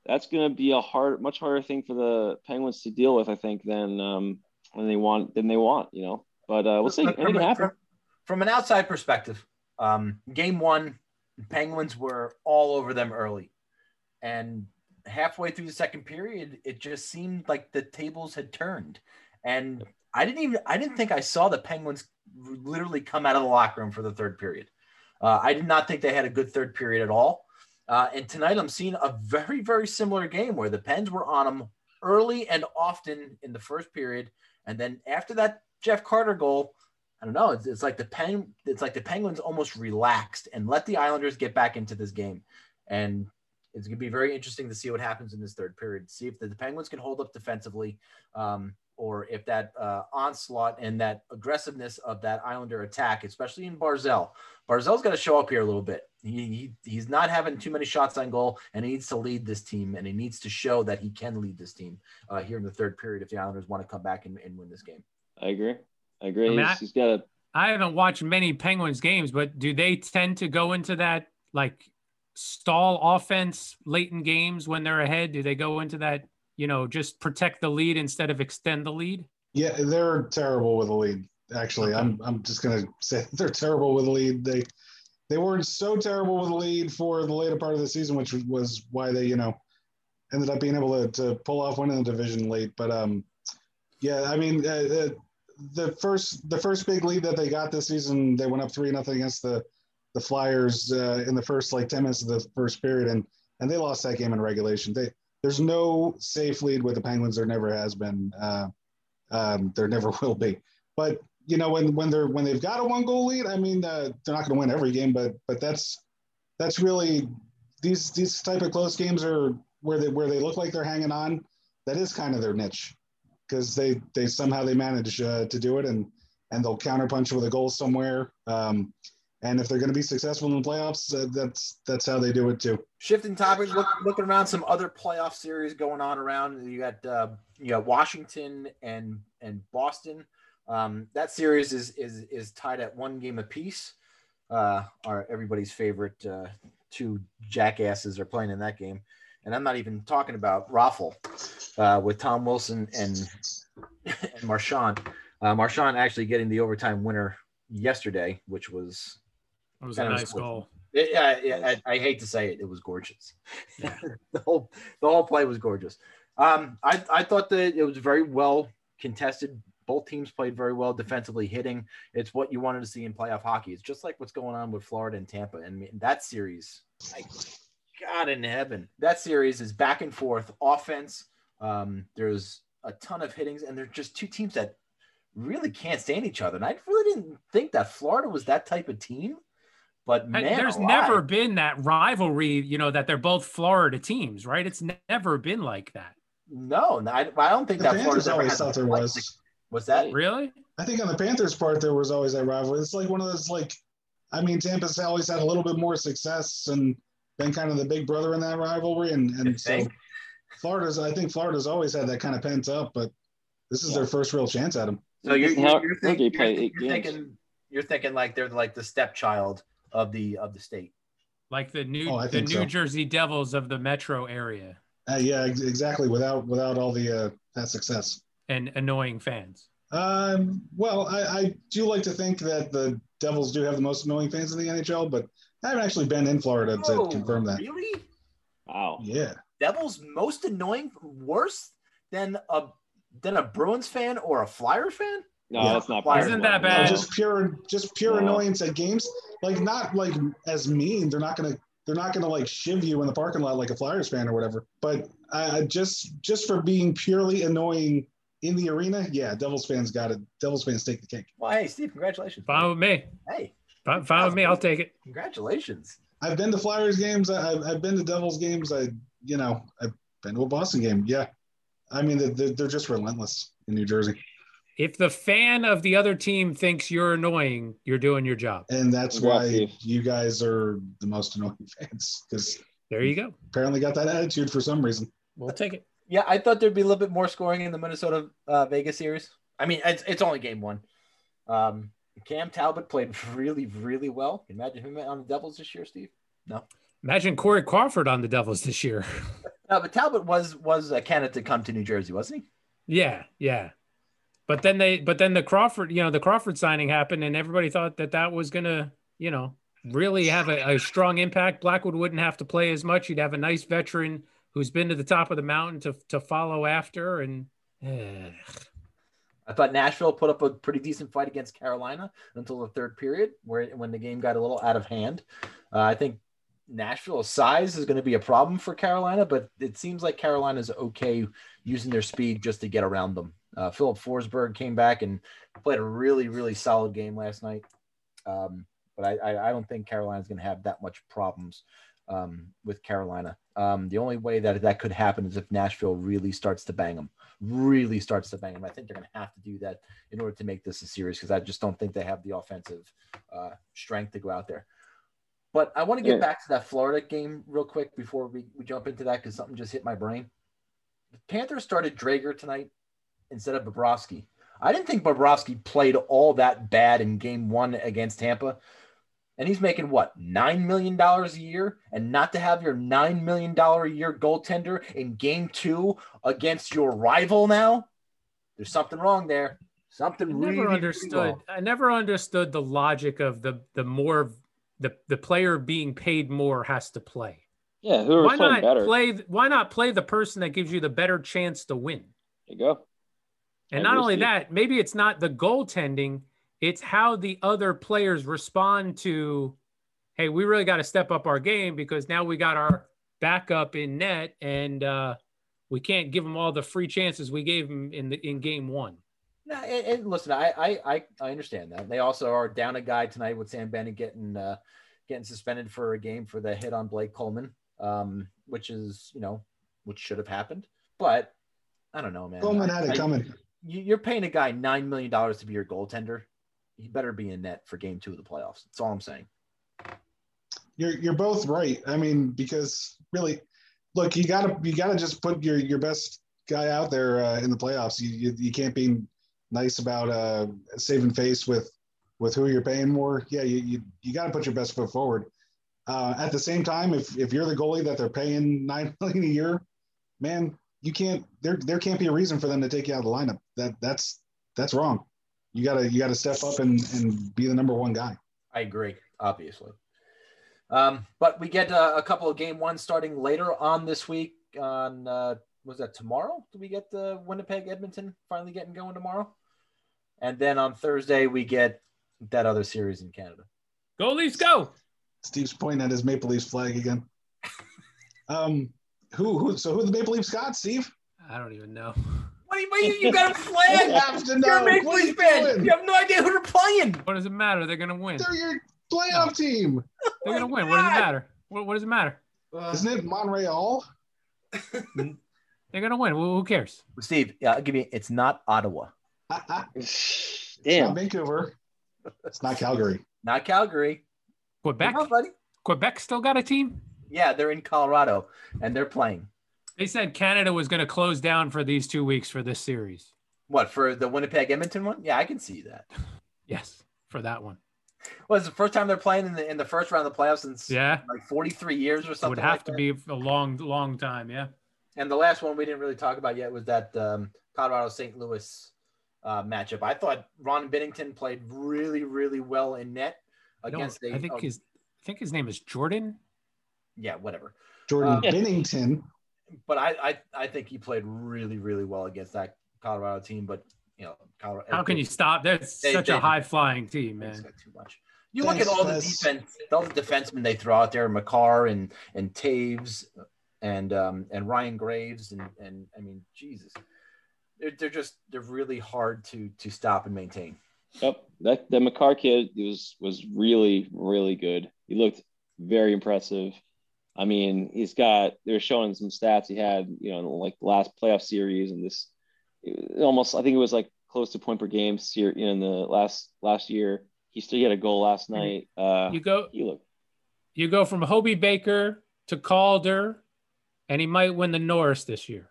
Speaker 6: that's going to be a hard, much harder thing for the Penguins to deal with. I think than um than they want than they want. You know, but uh, we'll see.
Speaker 2: Look,
Speaker 6: Anything
Speaker 2: from,
Speaker 6: happen.
Speaker 2: from- from an outside perspective, um, game one, Penguins were all over them early. And halfway through the second period, it just seemed like the tables had turned. And I didn't even I didn't think I saw the Penguins literally come out of the locker room for the third period. Uh, I did not think they had a good third period at all. Uh, and tonight I'm seeing a very, very similar game where the Pens were on them early and often in the first period. And then after that Jeff Carter goal, I don't know. It's, it's like the pen. It's like the Penguins almost relaxed and let the Islanders get back into this game, and it's going to be very interesting to see what happens in this third period. See if the, the Penguins can hold up defensively, um, or if that uh, onslaught and that aggressiveness of that Islander attack, especially in Barzal. Barzal's got to show up here a little bit. He, he he's not having too many shots on goal, and he needs to lead this team, and he needs to show that he can lead this team uh, here in the third period if the Islanders want to come back and, and win this game.
Speaker 6: I agree. I agree.
Speaker 3: I mean,
Speaker 6: he's,
Speaker 3: I-
Speaker 6: he's got a
Speaker 3: I haven't watched many Penguins games, but do they tend to go into that like stall offense late in games when they're ahead? Do they go into that, you know, just protect the lead instead of extend the lead?
Speaker 4: Yeah, they're terrible with a lead. Actually, I'm I'm just gonna say [laughs] they're terrible with a lead. They they weren't so terrible with a lead for the later part of the season, which was why they you know ended up being able to, to pull off winning the division late. But um, yeah, I mean uh, uh, the first the first big lead that they got this season, they went up three nothing against the the Flyers uh, in the first like ten minutes of the first period, and and they lost that game in regulation. They there's no safe lead with the Penguins. There never has been. Uh, um, there never [laughs] will be. But you know, when when they're when they've got a one goal lead, I mean, uh, they're not going to win every game, but but that's that's really these these type of close games are where they where they look like they're hanging on. That is kind of their niche because they they somehow they manage uh, to do it and and they'll counterpunch with a goal somewhere. Um, and if they're going to be successful in the playoffs, uh, that's that's how they do it too.
Speaker 2: Shifting topics, look, looking around some other playoff series going on around. You got uh, you got Washington and and Boston. Um, that series is is is tied at one game apiece. Uh, our everybody's favorite uh, two jackasses are playing in that game, and I'm not even talking about Raffle uh, with Tom Wilson and [laughs] and Marchand. Uh, Marchand actually getting the overtime winner yesterday, which was
Speaker 3: It was a nice goal.
Speaker 2: yeah, yeah, I, I hate to say it, it was gorgeous.
Speaker 3: Yeah. [laughs]
Speaker 2: the whole the whole play was gorgeous. Um, I I thought that it was very well contested. Both teams played very well defensively, hitting. It's what you wanted to see in playoff hockey. It's just like what's going on with Florida and Tampa. And that series, like God in heaven, that series is back and forth offense. Um, there's a ton of hittings, and they're just two teams that really can't stand each other. And I really didn't think that Florida was that type of team. But
Speaker 3: And
Speaker 2: man,
Speaker 3: There's
Speaker 2: alive.
Speaker 3: never been that rivalry, you know, that they're both Florida teams, right? It's never been like that.
Speaker 2: No, no, I, I don't think
Speaker 4: The
Speaker 2: that
Speaker 4: Panthers
Speaker 2: Florida's
Speaker 4: always thought there
Speaker 2: like-
Speaker 4: was.
Speaker 2: That?
Speaker 3: Really?
Speaker 4: I think on the Panthers' part, there was always that rivalry. It's like one of those like, I mean, Tampa's always had a little bit more success and been kind of the big brother in that rivalry, and and so? Florida's. I think Florida's always had that kind of pent up, but this is
Speaker 6: Yeah.
Speaker 4: their first real chance at him.
Speaker 2: So you're,
Speaker 6: This is
Speaker 2: you're, you're, think- you're,
Speaker 6: play
Speaker 2: think-
Speaker 6: eight
Speaker 2: you're thinking you're thinking like they're like the stepchild of the of the state.
Speaker 3: Like the new
Speaker 4: Oh,
Speaker 3: the New
Speaker 4: so.
Speaker 3: Jersey Devils of the metro area
Speaker 4: Uh, yeah, ex- exactly. Without without all the uh, that success.
Speaker 3: and annoying fans.
Speaker 4: Um, well, I, I do like to think that the Devils do have the most annoying fans in the NHL, but I haven't actually been in Florida to
Speaker 2: Oh,
Speaker 4: confirm that.
Speaker 2: Really?
Speaker 6: wow.
Speaker 4: Yeah.
Speaker 2: Devils most annoying, worse than a than a Bruins fan or a Flyer fan?
Speaker 6: No,
Speaker 4: Yeah.
Speaker 6: that's not.
Speaker 2: Isn't
Speaker 6: possible.
Speaker 3: that
Speaker 4: No,
Speaker 3: bad?
Speaker 4: just pure just pure
Speaker 6: No.
Speaker 4: annoyance at games. Like not like as mean. They're not gonna they're not gonna like shiv you in the parking lot like a Flyers fan or whatever. But uh, just just for being purely annoying in the arena, yeah, Devils fans got it. Devils fans take the cake.
Speaker 2: Well, hey, Steve, congratulations.
Speaker 3: Fine with me.
Speaker 2: Hey,
Speaker 3: Fine, fine with me. I'll take it.
Speaker 2: Congratulations.
Speaker 4: I've been to Flyers games. I- I've, I've been to Devils games. I, you know, I've been to a Boston game. Yeah. I mean, they're, they're just relentless in New Jersey.
Speaker 3: If the fan of the other team thinks you're annoying, you're doing your job.
Speaker 4: And that's why you guys are the most annoying [laughs] fans because
Speaker 3: There you go.
Speaker 4: apparently got that attitude for some reason.
Speaker 3: We'll take it.
Speaker 2: Yeah, I thought there'd be a little bit more scoring in the Minnesota uh, Vegas series. I mean, it's, it's only game one. Um, Cam Talbot played [laughs] really, really well. Imagine him on the Devils this year, Steve. No.
Speaker 3: Imagine Corey Crawford on the Devils this year. [laughs]
Speaker 2: No, but Talbot was was a candidate to come to New Jersey, wasn't he?
Speaker 3: yeah, yeah. But then they, but then the Crawford, you know, the Crawford signing happened, and everybody thought that that was gonna, you know, really have a, a strong impact. Blackwood wouldn't have to play as much. He'd have a nice veteran who's been to the top of the mountain to to follow after, and eh,
Speaker 2: I thought Nashville put up a pretty decent fight against Carolina until the third period, where when the game got a little out of hand. Uh, I think Nashville's size is going to be a problem for Carolina, but it seems like Carolina's okay using their speed just to get around them. Uh, Filip Forsberg came back and played a really, really solid game last night. Um, but I, I, I don't think Carolina's going to have that much problems um, with Carolina. Um, the only way that that could happen is if Nashville really starts to bang them, really starts to bang them. I think they're going to have to do that in order to make this a series because I just don't think they have the offensive uh, strength to go out there. But I want to get
Speaker 6: Yeah.
Speaker 2: back to that Florida game real quick before we, we jump into that because something just hit my brain. The Panthers started Driedger tonight instead of Bobrovsky. I didn't think Bobrovsky played all that bad in game one against Tampa. And he's making what, $9 million a year? And not to have your $9 million a year goaltender in game two against your rival now? There's something wrong there. Something
Speaker 3: I
Speaker 2: really,
Speaker 3: never
Speaker 2: really
Speaker 3: understood.
Speaker 2: wrong.
Speaker 3: I never understood the logic of the the more the the player being paid more has to play.
Speaker 6: Yeah, who are
Speaker 3: Why
Speaker 6: playing
Speaker 3: not
Speaker 6: better?
Speaker 3: play? Why not play the person that gives you the better chance to win?
Speaker 6: There you go.
Speaker 3: And
Speaker 6: I
Speaker 3: not only
Speaker 6: Steve.
Speaker 3: that, maybe it's not the goaltending, it's how the other players respond to, hey, we really got to step up our game because now we got our backup in net and uh, we can't give them all the free chances we gave them in the in game one.
Speaker 2: No, and, and listen, I, I I I understand that. They also are down a guy tonight with Sam Bennett getting uh, getting suspended for a game for the hit on Blake Coleman, um, which is you know which should have happened. But I don't know, man.
Speaker 4: Coleman had it
Speaker 2: I-
Speaker 4: coming.
Speaker 2: you- You're paying a guy nine million dollars to be your goaltender. He better be in net for game two of the playoffs. That's all I'm saying.
Speaker 4: You're you're both right. I mean, because really, look, you gotta you gotta just put your your best guy out there uh, in the playoffs. You, you you can't be nice about uh, saving face with with who you're paying more. Yeah, you you, you got to put your best foot forward. Uh, at the same time, if if you're the goalie that they're paying [laughs] nine million a year, man, you can't. There there can't be a reason for them to take you out of the lineup. That that's that's wrong. You gotta you gotta step up and and be the number one guy.
Speaker 2: I agree, obviously. Um, but we get uh, a couple of game ones starting later on this week. On uh, was that tomorrow? Do we get the Winnipeg Edmonton finally getting going tomorrow? And then on Thursday we get that other series in Canada.
Speaker 3: Go Leafs, go!
Speaker 4: Steve's pointing at his Maple Leafs flag again. [laughs] Um, who who? So who the Maple Leafs got? Steve?
Speaker 3: I don't even know.
Speaker 2: What do you, what do you, [laughs] you got a
Speaker 4: You
Speaker 2: flag?
Speaker 4: have to
Speaker 2: You're
Speaker 4: know.
Speaker 2: a Maple
Speaker 4: What are you
Speaker 2: fan.
Speaker 4: doing?
Speaker 2: You have no idea who they're playing.
Speaker 3: What does it matter? They're gonna win.
Speaker 4: They're your playoff team,
Speaker 3: They're gonna
Speaker 2: oh
Speaker 3: win. What does it matter? What, what does it matter?
Speaker 4: Uh, isn't it? Montreal. [laughs]
Speaker 3: They're gonna win. Well, who cares?
Speaker 2: Steve, yeah, I'll give you. It's not Ottawa, [laughs]
Speaker 4: it's
Speaker 6: Damn.
Speaker 4: not Vancouver. It's not Calgary.
Speaker 2: not Calgary.
Speaker 3: Quebec.
Speaker 2: Come on, buddy.
Speaker 3: Quebec still got a team.
Speaker 2: Yeah, they're in Colorado and they're playing.
Speaker 3: They said Canada was going to close down for these two weeks for this series.
Speaker 2: What for the Winnipeg Edmonton one? Yeah, I can see that. [laughs]
Speaker 3: Yes, for that one.
Speaker 2: Well, it's the first time they're playing in the in the first round of the playoffs since
Speaker 3: Yeah,
Speaker 2: like 43 years or
Speaker 3: it
Speaker 2: something.
Speaker 3: would have
Speaker 2: like
Speaker 3: to
Speaker 2: that.
Speaker 3: be a long, long time. Yeah.
Speaker 2: And the last one we didn't really talk about yet was that um, Colorado St. Louis uh, matchup. I thought Ron Bennington played really, really well in net against the.
Speaker 3: I think
Speaker 2: oh,
Speaker 3: his, I think his name is Jordan.
Speaker 2: yeah, whatever.
Speaker 4: Jordan
Speaker 2: Uh,
Speaker 4: Binnington.
Speaker 2: But I, I, I think he played really, really well against that Colorado team. But you know, Colorado.
Speaker 3: How can you stop? That's
Speaker 2: They-
Speaker 3: such
Speaker 2: they-
Speaker 3: a high flying team, man.
Speaker 2: too much. You look
Speaker 4: Thanks,
Speaker 2: at all the defense, all the defensemen they throw out there, Makar and and Toews and um and Ryan Graves and and I mean Jesus, they're, they're just they're really hard to to stop and maintain.
Speaker 6: Yep, that the Makar kid was was really really good. He looked very impressive. I mean, he's got they're showing some stats he had, you know, like the last playoff series and this almost I think it was like close to point per game ser- in the last last year. He still had a goal last night. Uh,
Speaker 3: You go
Speaker 6: you look
Speaker 3: you go from Hobey Baker to Calder, and he might win the Norris this year.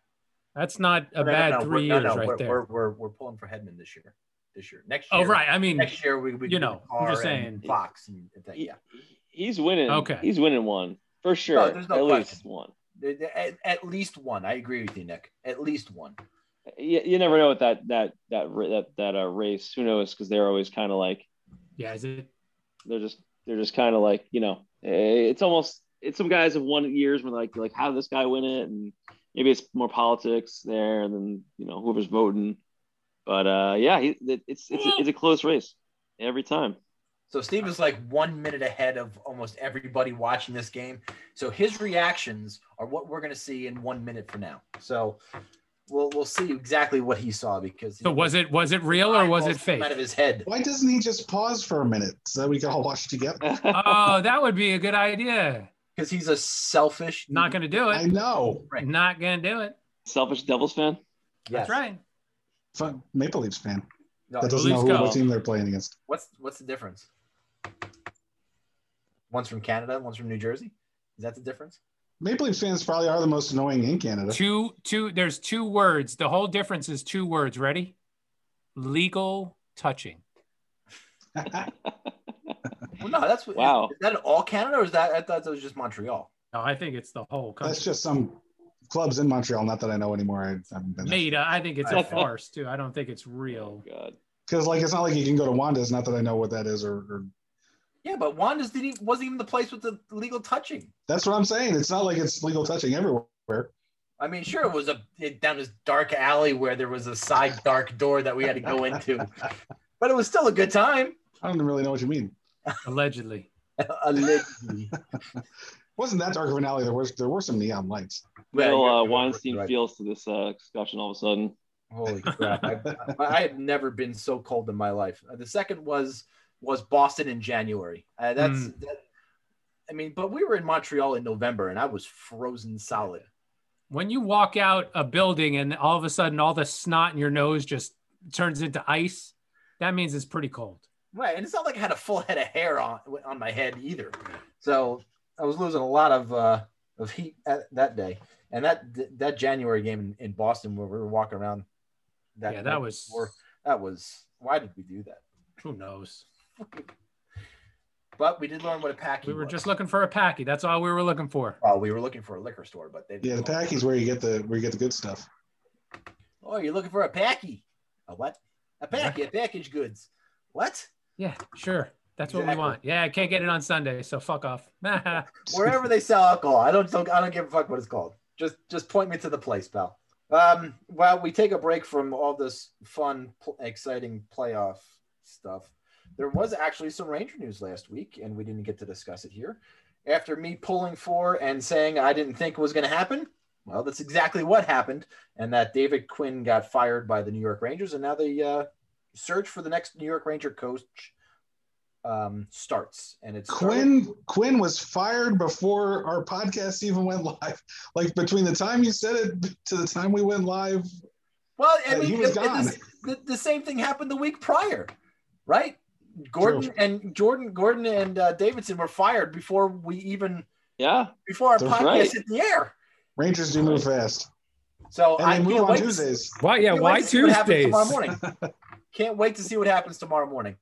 Speaker 3: That's not a
Speaker 2: No, no,
Speaker 3: bad
Speaker 2: no,
Speaker 3: 3
Speaker 2: we're- no,
Speaker 3: years
Speaker 2: no,
Speaker 3: right
Speaker 2: we're,
Speaker 3: there.
Speaker 2: We're, we're, we're pulling for Hedman this year. This year. Next year.
Speaker 3: oh right, I mean,
Speaker 2: Next year we, we
Speaker 3: you know, I'm just
Speaker 2: Carr and
Speaker 3: saying.
Speaker 2: Fox and that,
Speaker 6: he-
Speaker 2: yeah.
Speaker 6: he's winning.
Speaker 3: Okay.
Speaker 6: he's winning one for sure.
Speaker 2: No, there's no
Speaker 6: at
Speaker 2: question.
Speaker 6: least one.
Speaker 2: At, at least one. I agree with you, Nick. At least one.
Speaker 6: You, you never know what that that that that that uh, race. Who knows? Because they're always kind of like
Speaker 3: yeah, is it?
Speaker 6: they're just they're just kind of like you know eh, it's almost it's some guys have won years where like like how did this guy win it and maybe it's more politics there than you know whoever's voting but uh yeah he, it, it's it's a, it's a close race every time
Speaker 2: So Steve is like one minute ahead of almost everybody watching this game. So his reactions are what we're going to see in one minute from now. So we'll we'll see exactly what he saw because
Speaker 3: So was it was it real or was it fake?
Speaker 2: out of his head?
Speaker 4: Why doesn't he just pause for a minute so that we can all watch together? [laughs]
Speaker 3: Oh, that would be a good idea.
Speaker 2: Because he's a selfish.
Speaker 3: Not going to do it.
Speaker 4: I know.
Speaker 2: Right.
Speaker 3: Not going to do it.
Speaker 6: selfish devils fan
Speaker 3: That's right.
Speaker 4: Fun Maple Leafs fan
Speaker 2: No,
Speaker 4: that doesn't know who, what team they're playing against.
Speaker 2: what's what's the difference? One's from Canada, one's from New Jersey. Is that the difference?
Speaker 4: Maple Leaf fans probably are the most annoying in Canada.
Speaker 3: Two two there's two words. The whole difference is two words. Ready? Legal touching.
Speaker 2: Well, no, that's.
Speaker 6: Wow.
Speaker 2: Is that in all Canada, or is that? I thought that was just Montreal.
Speaker 3: No, I think it's the whole country.
Speaker 4: That's just some clubs in Montreal. Not that I know anymore. I haven't been there.
Speaker 3: Made. I think it's a
Speaker 2: Right.
Speaker 3: farce too. I don't think it's real.
Speaker 6: Oh, god
Speaker 4: Because like it's not like you can go to Wanda's. Not that I know what that is, or, or
Speaker 2: Yeah, but Wanda's didn't even, wasn't even the place with the legal touching.
Speaker 4: that's what I'm saying. It's not like it's legal touching everywhere.
Speaker 2: I mean, sure, it was a it, down this dark alley where there was a side dark door that we had to go into, [laughs] but it was still a good time.
Speaker 4: I don't really know what you mean.
Speaker 3: Allegedly. [laughs]
Speaker 2: Allegedly. [laughs]
Speaker 4: wasn't that dark of an alley. There was there were some neon lights.
Speaker 2: Yeah,
Speaker 6: uh, Weinstein
Speaker 2: right.
Speaker 6: feels to this uh, discussion all of a sudden
Speaker 2: Holy crap! I, I, I had never been so cold in my life. Uh, The second was was Boston in January. Uh, that's
Speaker 3: Mm.
Speaker 2: that, I mean, but we were in Montreal in November, and I was frozen solid.
Speaker 3: When you walk out a building and all of a sudden all the snot in your nose just turns into ice, that means it's pretty cold.
Speaker 2: Right, and it's not like I had a full head of hair on on my head either. So I was losing a lot of uh, of heat at, that day, and that that January game in, in Boston where we were walking around. That
Speaker 3: yeah, that was
Speaker 2: before, that was why did we do that?
Speaker 3: who knows.
Speaker 2: But we did learn what a packy.
Speaker 3: We were
Speaker 2: was.
Speaker 3: just looking for a packy. That's all we were looking for.
Speaker 2: Well, we were looking for a liquor store, but they.
Speaker 4: Yeah, the packy's where you get the where you get the good stuff.
Speaker 2: Oh, you're looking for a packy? A what? A packy? A package goods? What?
Speaker 3: Yeah, sure. That's what we want. Yeah, I can't get it on Sunday, so fuck off. [laughs] [laughs]
Speaker 2: Wherever they sell alcohol, I don't. don't I don't give a fuck what it's called. Just just point me to the place, pal. Um, well, we take a break from all this fun, pl- exciting playoff stuff. There was actually some Ranger news last week, and we didn't get to discuss it here. After me pulling for and saying I didn't think it was going to happen, well, that's exactly what happened, and that David Quinn got fired by the New York Rangers, and now the uh, search for the next New York Ranger coach um, starts. And it's
Speaker 4: Quinn Quinn was fired before our podcast even went live. [laughs] Like between the time you said it to the time we went live,
Speaker 2: Well, I
Speaker 4: Uh,
Speaker 2: mean,
Speaker 4: he was
Speaker 2: it-
Speaker 4: gone.
Speaker 2: the, the same thing happened the week prior, right? Gorton
Speaker 4: True.
Speaker 2: and Jordan, Gorton and uh, Davidson were fired before we even
Speaker 6: yeah
Speaker 2: before our
Speaker 4: That's
Speaker 2: podcast
Speaker 6: right.
Speaker 2: hit the air.
Speaker 4: Rangers do move fast,
Speaker 2: So
Speaker 4: and
Speaker 2: I
Speaker 4: they move on
Speaker 2: wait to-
Speaker 4: Tuesdays.
Speaker 3: why? Yeah, why
Speaker 2: to see what happens
Speaker 3: Tuesdays?
Speaker 2: Tomorrow morning. [laughs] can't wait to see what happens tomorrow morning.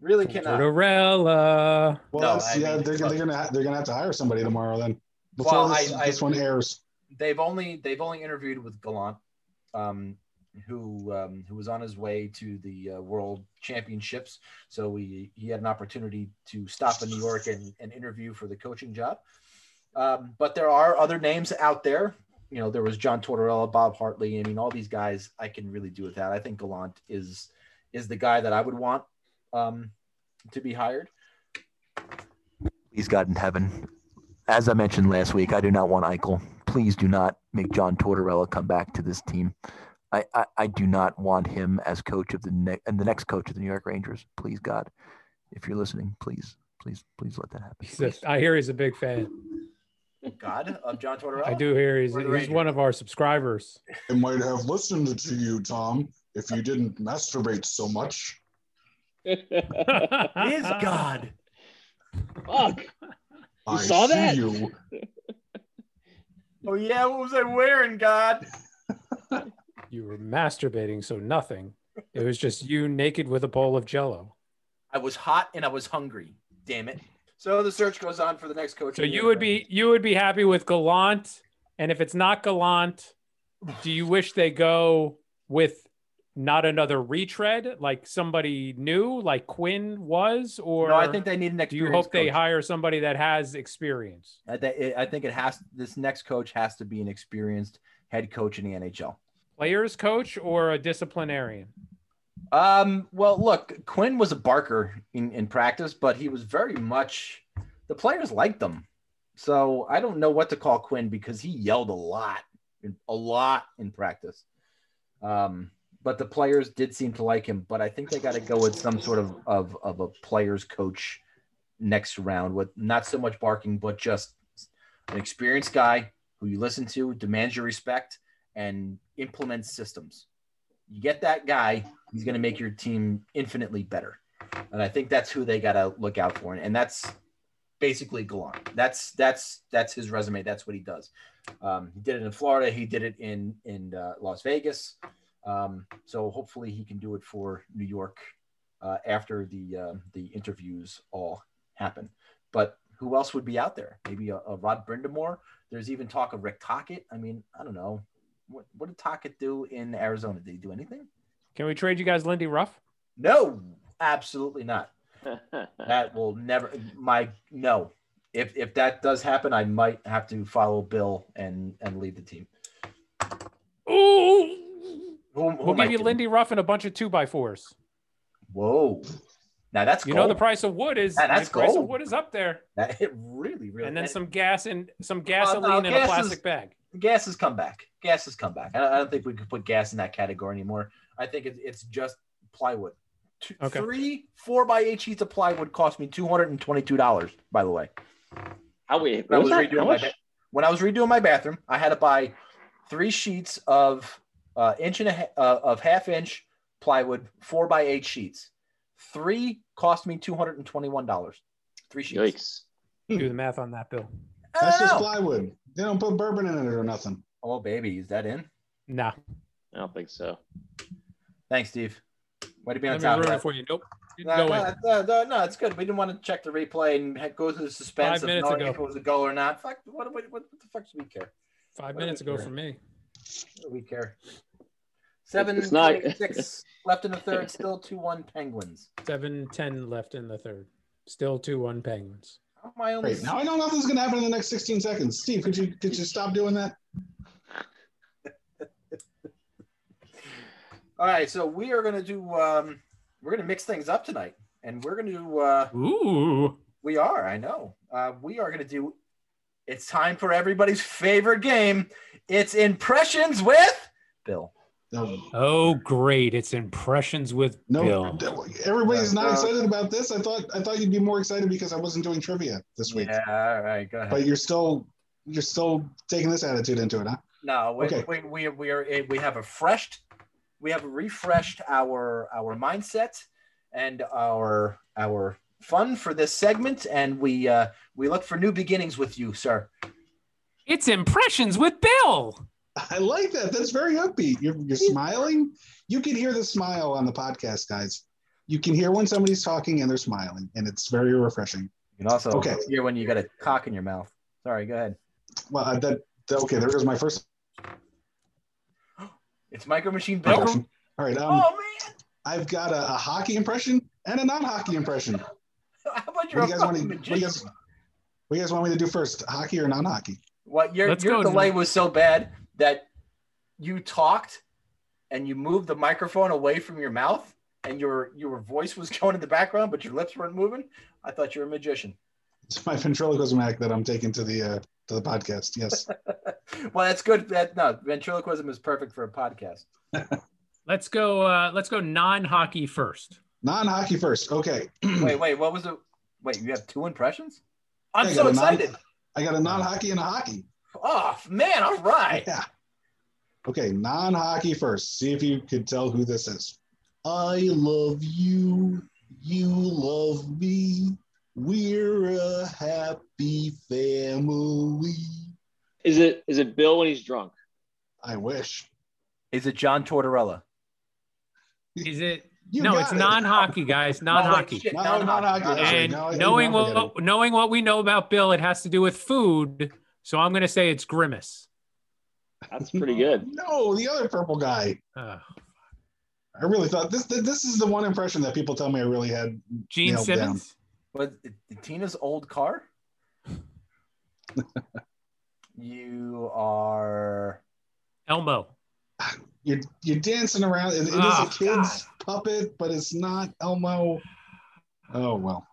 Speaker 2: Really cannot.
Speaker 3: Tortorella.
Speaker 4: Well,
Speaker 2: No,
Speaker 4: yeah,
Speaker 2: mean,
Speaker 4: they're, they're gonna ha- they're gonna have to hire somebody tomorrow then. Before
Speaker 2: Well,
Speaker 4: this,
Speaker 2: I- I-
Speaker 4: this one airs,
Speaker 2: They've only they've only interviewed with Gallant, um, who um, who was on his way to the uh, World Championships. So we he had an opportunity to stop in New York and, and interview for the coaching job. Um, but there are other names out there. You know, there was John Tortorella, Bob Hartley. I mean, all these guys I can really do without. I think Gallant is is the guy that I would want um, to be hired.
Speaker 7: Please, God in heaven. As I mentioned last week, I do not want Eichel. Please do not make John Tortorella come back to this team. I, I, I do not want him as coach of the next and the next coach of the New York Rangers. Please God, if you're listening, please, please, please let that happen.
Speaker 3: He's a, I hear he's a big fan.
Speaker 2: God of John Tortorella.
Speaker 3: I do hear he's, he's
Speaker 2: Rangers.
Speaker 3: one of our subscribers.
Speaker 4: I might have listened to you, Tom, if you didn't masturbate so much. [laughs]
Speaker 2: Is God.
Speaker 6: Fuck.
Speaker 4: I
Speaker 6: saw
Speaker 4: see
Speaker 6: that?
Speaker 4: you.
Speaker 2: Oh yeah, what was I wearing, God? [laughs]
Speaker 3: You were masturbating, so nothing. It was just you naked with a bowl of jello.
Speaker 2: I was hot and I was hungry. Damn it. So the search goes on for the next coach.
Speaker 3: So you would be you would be happy with Gallant, and if it's not Gallant, do you wish they go with not another retread like somebody new, like Quinn was, or
Speaker 2: No, I think they need an
Speaker 3: do you
Speaker 2: experienced
Speaker 3: hope they hire somebody that has experience?
Speaker 2: I, thi- I think it has. This next coach has to be an experienced head coach in the NHL.
Speaker 3: Players coach or a disciplinarian?
Speaker 2: Um. Well, look, Quinn was a barker in, in practice, but he was very much. The players liked him, so I don't know what to call Quinn because he yelled a lot, a lot in practice. Um. But the players did seem to like him. But I think they got to go with some sort of, of of a players coach next round with not so much barking, but just an experienced guy who you listen to, demands your respect, and implements systems. You get that guy, he's going to make your team infinitely better. And I think that's who they got to look out for. And that's basically Gallant. That's that's that's his resume. That's what he does. Um, he did it in Florida. He did it in in uh, Las Vegas. Um, so hopefully he can do it for New York uh, after the uh, the interviews all happen. But who else would be out there? Maybe a, a Rod Brind'Amour. There's even talk of Rick Tocchet. I mean, I don't know. What, what did Tocchet do in Arizona? Did he do anything?
Speaker 3: Can we trade you guys Lindy Ruff?
Speaker 2: No, absolutely not. [laughs] That will never. My no. If if that does happen, I might have to follow Bill and and leave the team.
Speaker 3: Ooh,
Speaker 2: Who, who
Speaker 3: we'll give you
Speaker 2: kidding?
Speaker 3: Lindy Ruff and a bunch of two by fours.
Speaker 2: Whoa, now that's
Speaker 3: You know the price of wood is
Speaker 2: That- that's
Speaker 3: the price of
Speaker 2: gold.
Speaker 3: wood is up there,
Speaker 2: That it really really.
Speaker 3: and then
Speaker 2: and
Speaker 3: some gas and some gasoline in
Speaker 2: gas
Speaker 3: a
Speaker 2: is-
Speaker 3: plastic bag.
Speaker 2: Gas has come back. Gas has come back. I don't, I don't think we could put gas in that category anymore. I think it, it's just plywood. Two,
Speaker 3: Okay.
Speaker 2: Three four by eight sheets of plywood cost me two hundred and twenty two dollars. By the way,
Speaker 6: How wait?
Speaker 2: when I was
Speaker 6: was that?
Speaker 2: redoing
Speaker 6: How
Speaker 2: my
Speaker 6: much?
Speaker 2: ba- when I was redoing my bathroom, I had to buy three sheets of uh, inch and a ha- uh, of half inch plywood, four by eight sheets. Three cost me two hundred and twenty one dollars. Three sheets.
Speaker 6: Yikes!
Speaker 3: Do the math on that, Bill.
Speaker 2: I
Speaker 4: That's just
Speaker 2: know.
Speaker 4: plywood. They don't put bourbon in it or nothing.
Speaker 2: Oh baby, is that in?
Speaker 3: Nah,
Speaker 6: I don't think so.
Speaker 2: Thanks, Steve. Way to be on
Speaker 3: let me
Speaker 2: top of
Speaker 3: ruin
Speaker 2: that.
Speaker 3: it for you. Nope,
Speaker 2: No, no,
Speaker 3: in.
Speaker 2: no, no, no, it's good. We didn't want to check the replay and go through the suspense
Speaker 3: Five
Speaker 2: of knowing
Speaker 3: ago.
Speaker 2: if it was a goal or not. Fuck, what, what, what, the fuck do we care?
Speaker 3: Five
Speaker 2: What
Speaker 3: minutes ago
Speaker 2: care?
Speaker 3: for me.
Speaker 2: What do we care? Seven
Speaker 6: not-
Speaker 2: six left in the third, still two one Penguins.
Speaker 3: Seven ten left in the third. Still two one Penguins.
Speaker 2: How am I only?
Speaker 4: Wait, now I know nothing's gonna happen in the next 16 seconds. Steve, could you could you stop doing that? [laughs]
Speaker 2: All right, so we are gonna do. Um, we're gonna mix things up tonight, and we're gonna do. Uh,
Speaker 3: Ooh,
Speaker 2: we are. I know. Uh, we are gonna do. It's time for everybody's favorite game. It's impressions with Bill.
Speaker 4: No,
Speaker 3: oh great! It's impressions with
Speaker 4: no
Speaker 3: Bill.
Speaker 4: everybody's not excited about this. I thought I thought you'd be more excited because I wasn't doing trivia this week.
Speaker 2: Yeah. All right. Go ahead.
Speaker 4: But you're still you're still taking this attitude into it, huh?
Speaker 2: No, we,
Speaker 4: Okay.
Speaker 2: we, we, we are eh, we have refreshed, we have refreshed our our mindset and our our fun for this segment, and we uh, we look for new beginnings with you, sir.
Speaker 3: It's impressions with Bill.
Speaker 4: I like that. That's very upbeat. You're you're smiling. You can hear the smile on the podcast, guys. You can hear when somebody's talking and they're smiling, and it's very refreshing.
Speaker 2: You can also
Speaker 4: Okay.
Speaker 2: hear when you got a cock in your mouth. Sorry, go ahead.
Speaker 4: Well, uh, that, that okay. There goes my first [gasps]
Speaker 2: It's Micro Machine Bill.
Speaker 4: All right. Um,
Speaker 2: Oh man,
Speaker 4: I've got a, a hockey impression and a non-hockey impression. [laughs]
Speaker 2: how about
Speaker 4: What
Speaker 2: your
Speaker 4: do you guys want to? What do you guys, what do you guys want me to do first? Hockey or non-hockey?
Speaker 2: What your
Speaker 3: Let's
Speaker 2: your
Speaker 3: go.
Speaker 2: delay was so bad that you talked and you moved the microphone away from your mouth and your your voice was [laughs] going in the background, but your lips weren't moving. I thought you were a magician.
Speaker 4: It's [laughs] my ventriloquism act that I'm taking to the uh, to the podcast. Yes. [laughs]
Speaker 2: well, that's good. That no, ventriloquism is perfect for a podcast.
Speaker 3: Let's go. Uh, let's go non-hockey first.
Speaker 4: Non-hockey first. Okay. [clears throat]
Speaker 2: wait, wait. What was it? Wait, you have two impressions? I'm so
Speaker 4: got non-
Speaker 2: excited.
Speaker 4: I got a non-hockey and a hockey.
Speaker 2: Oh man, all right.
Speaker 4: Yeah. Okay, non-hockey first. See if you can tell who this is. I love you. You love me. We're a happy family.
Speaker 6: Is it is it Bill when he's drunk?
Speaker 4: I wish.
Speaker 2: Is it John Tortorella?
Speaker 3: Is it?
Speaker 4: You
Speaker 3: no, it's
Speaker 4: it.
Speaker 3: non-hockey, guys. Non-hockey.
Speaker 2: Wait, shit,
Speaker 4: No,
Speaker 2: non-hockey.
Speaker 4: non-hockey.
Speaker 3: And knowing
Speaker 4: now I
Speaker 3: what knowing what we know about Bill, it has to do with food. So I'm going to say it's Grimace.
Speaker 6: That's pretty good. [laughs]
Speaker 4: No, the other purple guy.
Speaker 3: Uh,
Speaker 4: I really thought this. This is the one impression that people tell me I really had.
Speaker 3: Gene
Speaker 4: Nailed down.
Speaker 3: Simmons.
Speaker 2: Was Tina's old car? [laughs] you are.
Speaker 3: Elmo.
Speaker 4: You're you're dancing around. It, it is
Speaker 3: Oh,
Speaker 4: a kid's puppet, but it's not Elmo. Oh well,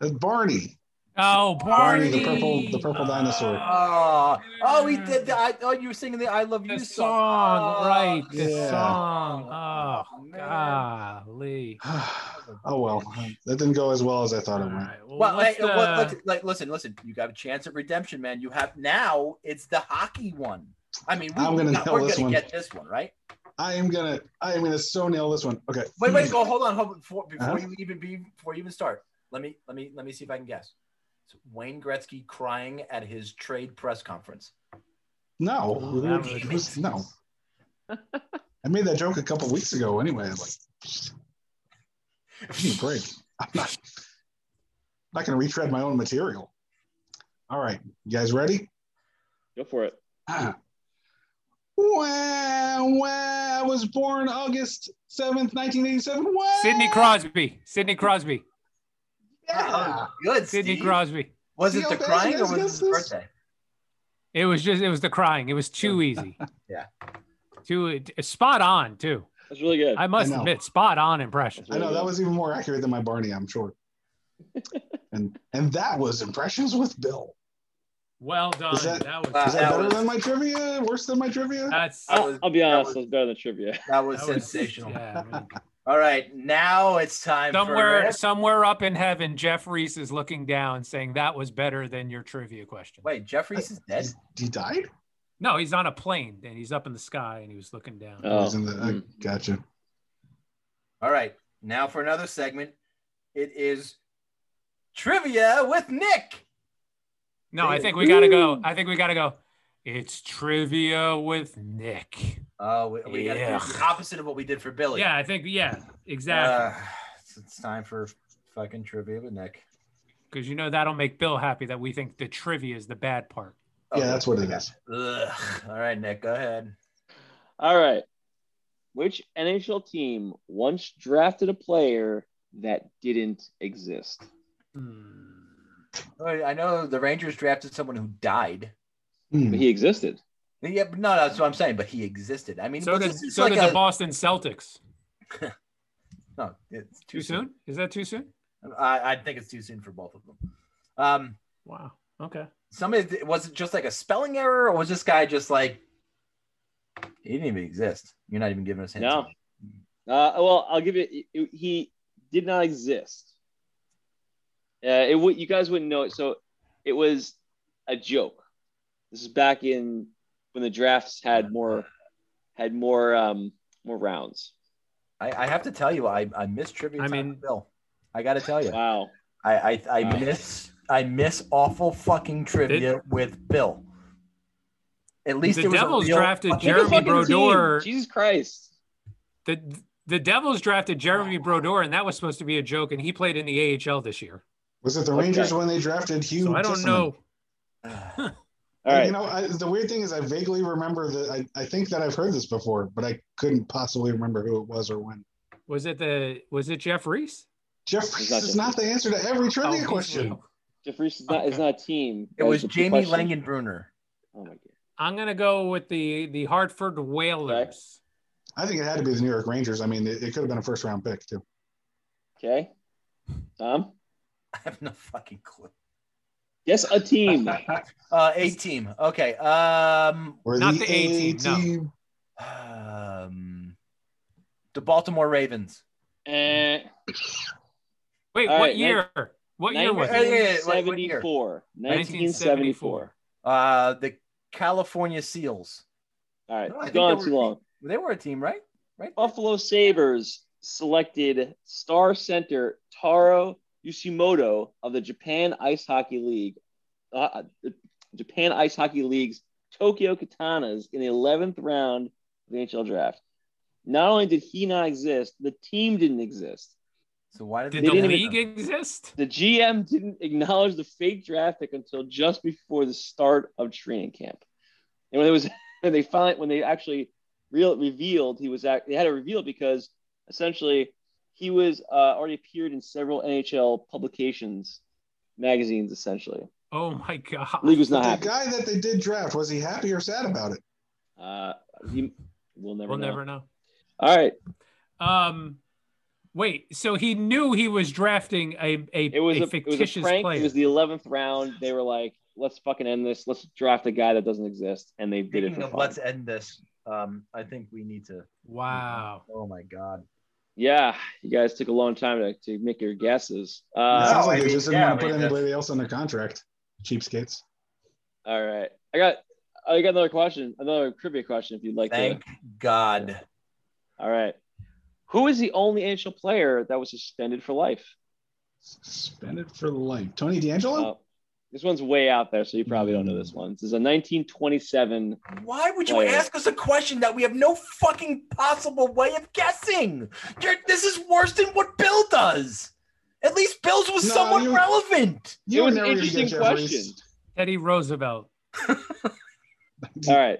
Speaker 4: it's Barney.
Speaker 3: Oh,
Speaker 4: Barney,
Speaker 3: Barney.
Speaker 4: the purple, the purple dinosaur.
Speaker 2: Oh, oh, he did. The, I, oh, you were singing the "I Love You"
Speaker 3: The
Speaker 2: song.
Speaker 3: song,
Speaker 2: Oh,
Speaker 3: right? The
Speaker 4: Yeah.
Speaker 3: song.
Speaker 2: Oh,
Speaker 3: Oh,
Speaker 2: man.
Speaker 3: golly. [sighs]
Speaker 4: oh well, that didn't go as well as I thought it went.
Speaker 3: right. Well,
Speaker 2: Well,
Speaker 3: let's,
Speaker 2: hey, well, look, like, listen, listen. You got a chance of redemption, man. You have now. It's the hockey one. I mean, we,
Speaker 4: I'm gonna
Speaker 2: we're
Speaker 4: this
Speaker 2: gonna
Speaker 4: one.
Speaker 2: get this one right.
Speaker 4: I am gonna, I am gonna so nail this one. Okay.
Speaker 2: Wait, wait, [clears throat] go. Hold on, hold on. Before, before
Speaker 4: Huh?
Speaker 2: you even be, before you even start, let me, let me, let me see if I can guess. It's Wayne Gretzky crying at his trade press conference.
Speaker 4: No,
Speaker 3: Oh, that was-
Speaker 4: it was- no. I made that joke a couple weeks ago. Anyway, like, give me a break. I'm not, I'm not gonna retread my own material. All right, you guys ready?
Speaker 6: Go for it.
Speaker 4: Ah. Wow, wow, I was born August 7th, 1987. Wow.
Speaker 3: Sidney Crosby. Sidney Crosby.
Speaker 4: Oh, yeah.
Speaker 2: Good,
Speaker 3: Sidney
Speaker 2: Steve.
Speaker 3: Crosby.
Speaker 2: Was it the crying or was it
Speaker 4: guessed
Speaker 2: his
Speaker 4: this?
Speaker 2: birthday?
Speaker 3: It was just, it was the crying. It was too easy. [laughs]
Speaker 2: Yeah.
Speaker 3: Too spot on, too.
Speaker 6: That's really good.
Speaker 3: I must
Speaker 4: I
Speaker 3: admit, spot on impression.
Speaker 4: I know that was even more accurate than my Barney, I'm sure. [laughs] and and that was impressions with Bill.
Speaker 3: Well done.
Speaker 4: Is that-
Speaker 3: that, was,
Speaker 2: Wow,
Speaker 4: Is that,
Speaker 2: that
Speaker 4: better
Speaker 2: was-
Speaker 4: than my trivia? Worse than my trivia?
Speaker 3: that's
Speaker 6: I'll, I'll be honest.
Speaker 2: that
Speaker 6: honest,
Speaker 2: was-
Speaker 6: better than trivia.
Speaker 2: That was
Speaker 3: that was-
Speaker 2: sensational. [laughs]
Speaker 3: yeah, I mean,
Speaker 2: All right, now it's time
Speaker 3: somewhere,
Speaker 2: for.
Speaker 3: somewhere up in heaven, Jeff Reese is looking down, saying that was better than your trivia question.
Speaker 2: Wait, Jeff Reese is dead.
Speaker 4: He died?
Speaker 3: No, he's on a plane and he's up in the sky and he was looking down.
Speaker 4: He
Speaker 6: Oh,
Speaker 4: was in the, I gotcha.
Speaker 2: All right, now for another segment. It is trivia with Nick.
Speaker 3: No, I think we gotta go. I think we gotta go. It's trivia with Nick.
Speaker 2: Oh, we, we got
Speaker 3: Yeah.
Speaker 2: the opposite of what we did for Billy.
Speaker 3: Yeah, I think yeah, exactly.
Speaker 2: Uh, it's, it's time for fucking trivia with Nick.
Speaker 3: Because you know that'll make Bill happy that we think the trivia is the bad part.
Speaker 4: Yeah, that's what it is.
Speaker 2: Ugh. All right, Nick, go ahead.
Speaker 6: All right. Which NHL team once drafted a player that didn't exist?
Speaker 3: Hmm.
Speaker 2: I know the Rangers drafted someone who died.
Speaker 4: Hmm.
Speaker 6: But he existed.
Speaker 2: Yeah, but no, that's what I'm saying. But he existed. I mean,
Speaker 3: So
Speaker 2: was
Speaker 3: did
Speaker 2: this
Speaker 3: so
Speaker 2: like
Speaker 3: did
Speaker 2: a-
Speaker 3: the Boston Celtics. [laughs]
Speaker 2: No, it's
Speaker 3: Too soon? Is that too soon?
Speaker 2: I, I think it's too soon for both of them. Um,
Speaker 3: Wow. Okay.
Speaker 2: somebody was it just like a spelling error, or was this guy just like he didn't even exist? You're not even giving us hints.
Speaker 6: No. Uh, well, I'll give it. He did not exist. Uh, it would. You guys wouldn't know it. So it was a joke. This is back in when the drafts had more had more um more rounds.
Speaker 2: I, I have to tell you, I I miss trivia.
Speaker 3: I mean-
Speaker 2: with Bill. I got to tell you,
Speaker 6: Wow.
Speaker 2: I I, I
Speaker 6: Wow.
Speaker 2: miss I miss awful fucking trivia with Bill. At least
Speaker 3: The
Speaker 2: it was
Speaker 3: Devils
Speaker 2: real
Speaker 3: drafted
Speaker 2: fucking-
Speaker 6: Pick a
Speaker 3: Jeremy
Speaker 6: fucking team. Jesus Christ.
Speaker 3: The the Devils drafted Jeremy Brodeur, and that was supposed to be a joke, and he played in the AHL this year.
Speaker 4: Was it the
Speaker 6: Okay.
Speaker 4: Rangers when they drafted Hugh?
Speaker 3: So I don't
Speaker 4: Tisserand?
Speaker 3: know. [sighs] [laughs]
Speaker 6: All right.
Speaker 4: You know, I, the weird thing is, I vaguely remember that. I, I think that I've heard this before, but I couldn't possibly remember who it was or when.
Speaker 3: Was it the was it Jeff Reese?
Speaker 4: Jeff
Speaker 6: Reese not
Speaker 4: is
Speaker 6: Jeff
Speaker 4: not the answer to every
Speaker 3: Oh,
Speaker 4: trivia
Speaker 3: he's
Speaker 4: question.
Speaker 6: Jeff Reese is not is not a team.
Speaker 2: It
Speaker 6: That
Speaker 2: was Jamie
Speaker 6: question.
Speaker 2: Langenbrunner.
Speaker 6: Oh my god.
Speaker 3: I'm gonna go with the the Hartford Whalers.
Speaker 4: I think it had to be the New York Rangers. I mean, it, it could have been a first round pick too.
Speaker 6: Okay. Tom. [laughs]
Speaker 2: I have no fucking clue.
Speaker 6: Guess a team. [laughs]
Speaker 2: Uh, a team. Okay. Um,
Speaker 4: Or
Speaker 3: Not
Speaker 4: the
Speaker 3: the A team, no.
Speaker 2: um, the Baltimore Ravens.
Speaker 6: Eh,
Speaker 3: Wait, what
Speaker 6: right,
Speaker 3: year? What year was it?
Speaker 2: yeah, yeah, what- what year?
Speaker 6: 1974. 1974.
Speaker 2: Uh, the California Seals.
Speaker 6: All right,
Speaker 2: No, I
Speaker 6: it's gone
Speaker 2: they
Speaker 6: too
Speaker 2: were-
Speaker 6: long.
Speaker 2: They were a team, right? Right.
Speaker 6: Buffalo Sabres selected star center Taro Yoshimoto of the Japan Ice Hockey League, uh, Japan Ice Hockey League's Tokyo Katanas in the 11th round of the NHL draft. Not only did he not exist, the team didn't exist.
Speaker 2: So why did
Speaker 3: Did
Speaker 2: they
Speaker 3: the
Speaker 6: didn't
Speaker 3: league
Speaker 2: even-
Speaker 3: exist?
Speaker 6: The GM didn't acknowledge the fake draft pick until just before the start of training camp. And when it was [laughs] when they finally when they actually real revealed he was act, they had to reveal because essentially he was uh, already appeared in several NHL publications, magazines essentially.
Speaker 3: Oh my god.
Speaker 6: League was not
Speaker 4: But the
Speaker 6: happy.
Speaker 4: guy that they did draft, was he happy or sad about it?
Speaker 6: Uh, he, we'll never
Speaker 3: We'll
Speaker 6: know.
Speaker 3: never know.
Speaker 6: All right,
Speaker 3: Um, wait. So he knew he was drafting a a,
Speaker 6: it was
Speaker 3: a
Speaker 6: a, it was a
Speaker 3: fictitious
Speaker 6: prank.
Speaker 3: player.
Speaker 6: It was the 11th round. They were like, "Let's fucking end this. Let's draft a guy that doesn't exist," and they did it for
Speaker 2: of
Speaker 6: fun.
Speaker 2: let's end this. Um, I think we need to.
Speaker 3: wow.
Speaker 2: Oh my God.
Speaker 6: Yeah, you guys took a long time to, to make your guesses.
Speaker 4: it
Speaker 6: Uh,
Speaker 4: sounds
Speaker 2: No,
Speaker 4: like
Speaker 2: I
Speaker 4: they
Speaker 2: mean,
Speaker 4: just didn't
Speaker 2: yeah,
Speaker 4: want to put
Speaker 2: mean, that's-
Speaker 4: anybody else under contract. Cheapskates.
Speaker 6: all right, I got I got another question, another trivia question, if you'd like
Speaker 2: Thank
Speaker 6: to.
Speaker 2: God.
Speaker 6: All right, who is the only NHL player that was suspended for life?
Speaker 4: Suspended for life. Tony D'Angelo?
Speaker 6: This one's way out there, so you probably don't know this one. This is a 1927.
Speaker 2: Why would you
Speaker 6: Player.
Speaker 2: ask us a question that we have no fucking possible way of guessing? You're, this is worse than what Bill does. At least Bill's was
Speaker 4: No,
Speaker 2: somewhat
Speaker 4: you-
Speaker 2: relevant.
Speaker 4: you
Speaker 6: it was an
Speaker 4: never gonna get
Speaker 6: interesting question.
Speaker 3: Teddy Roosevelt. [laughs]
Speaker 6: All right,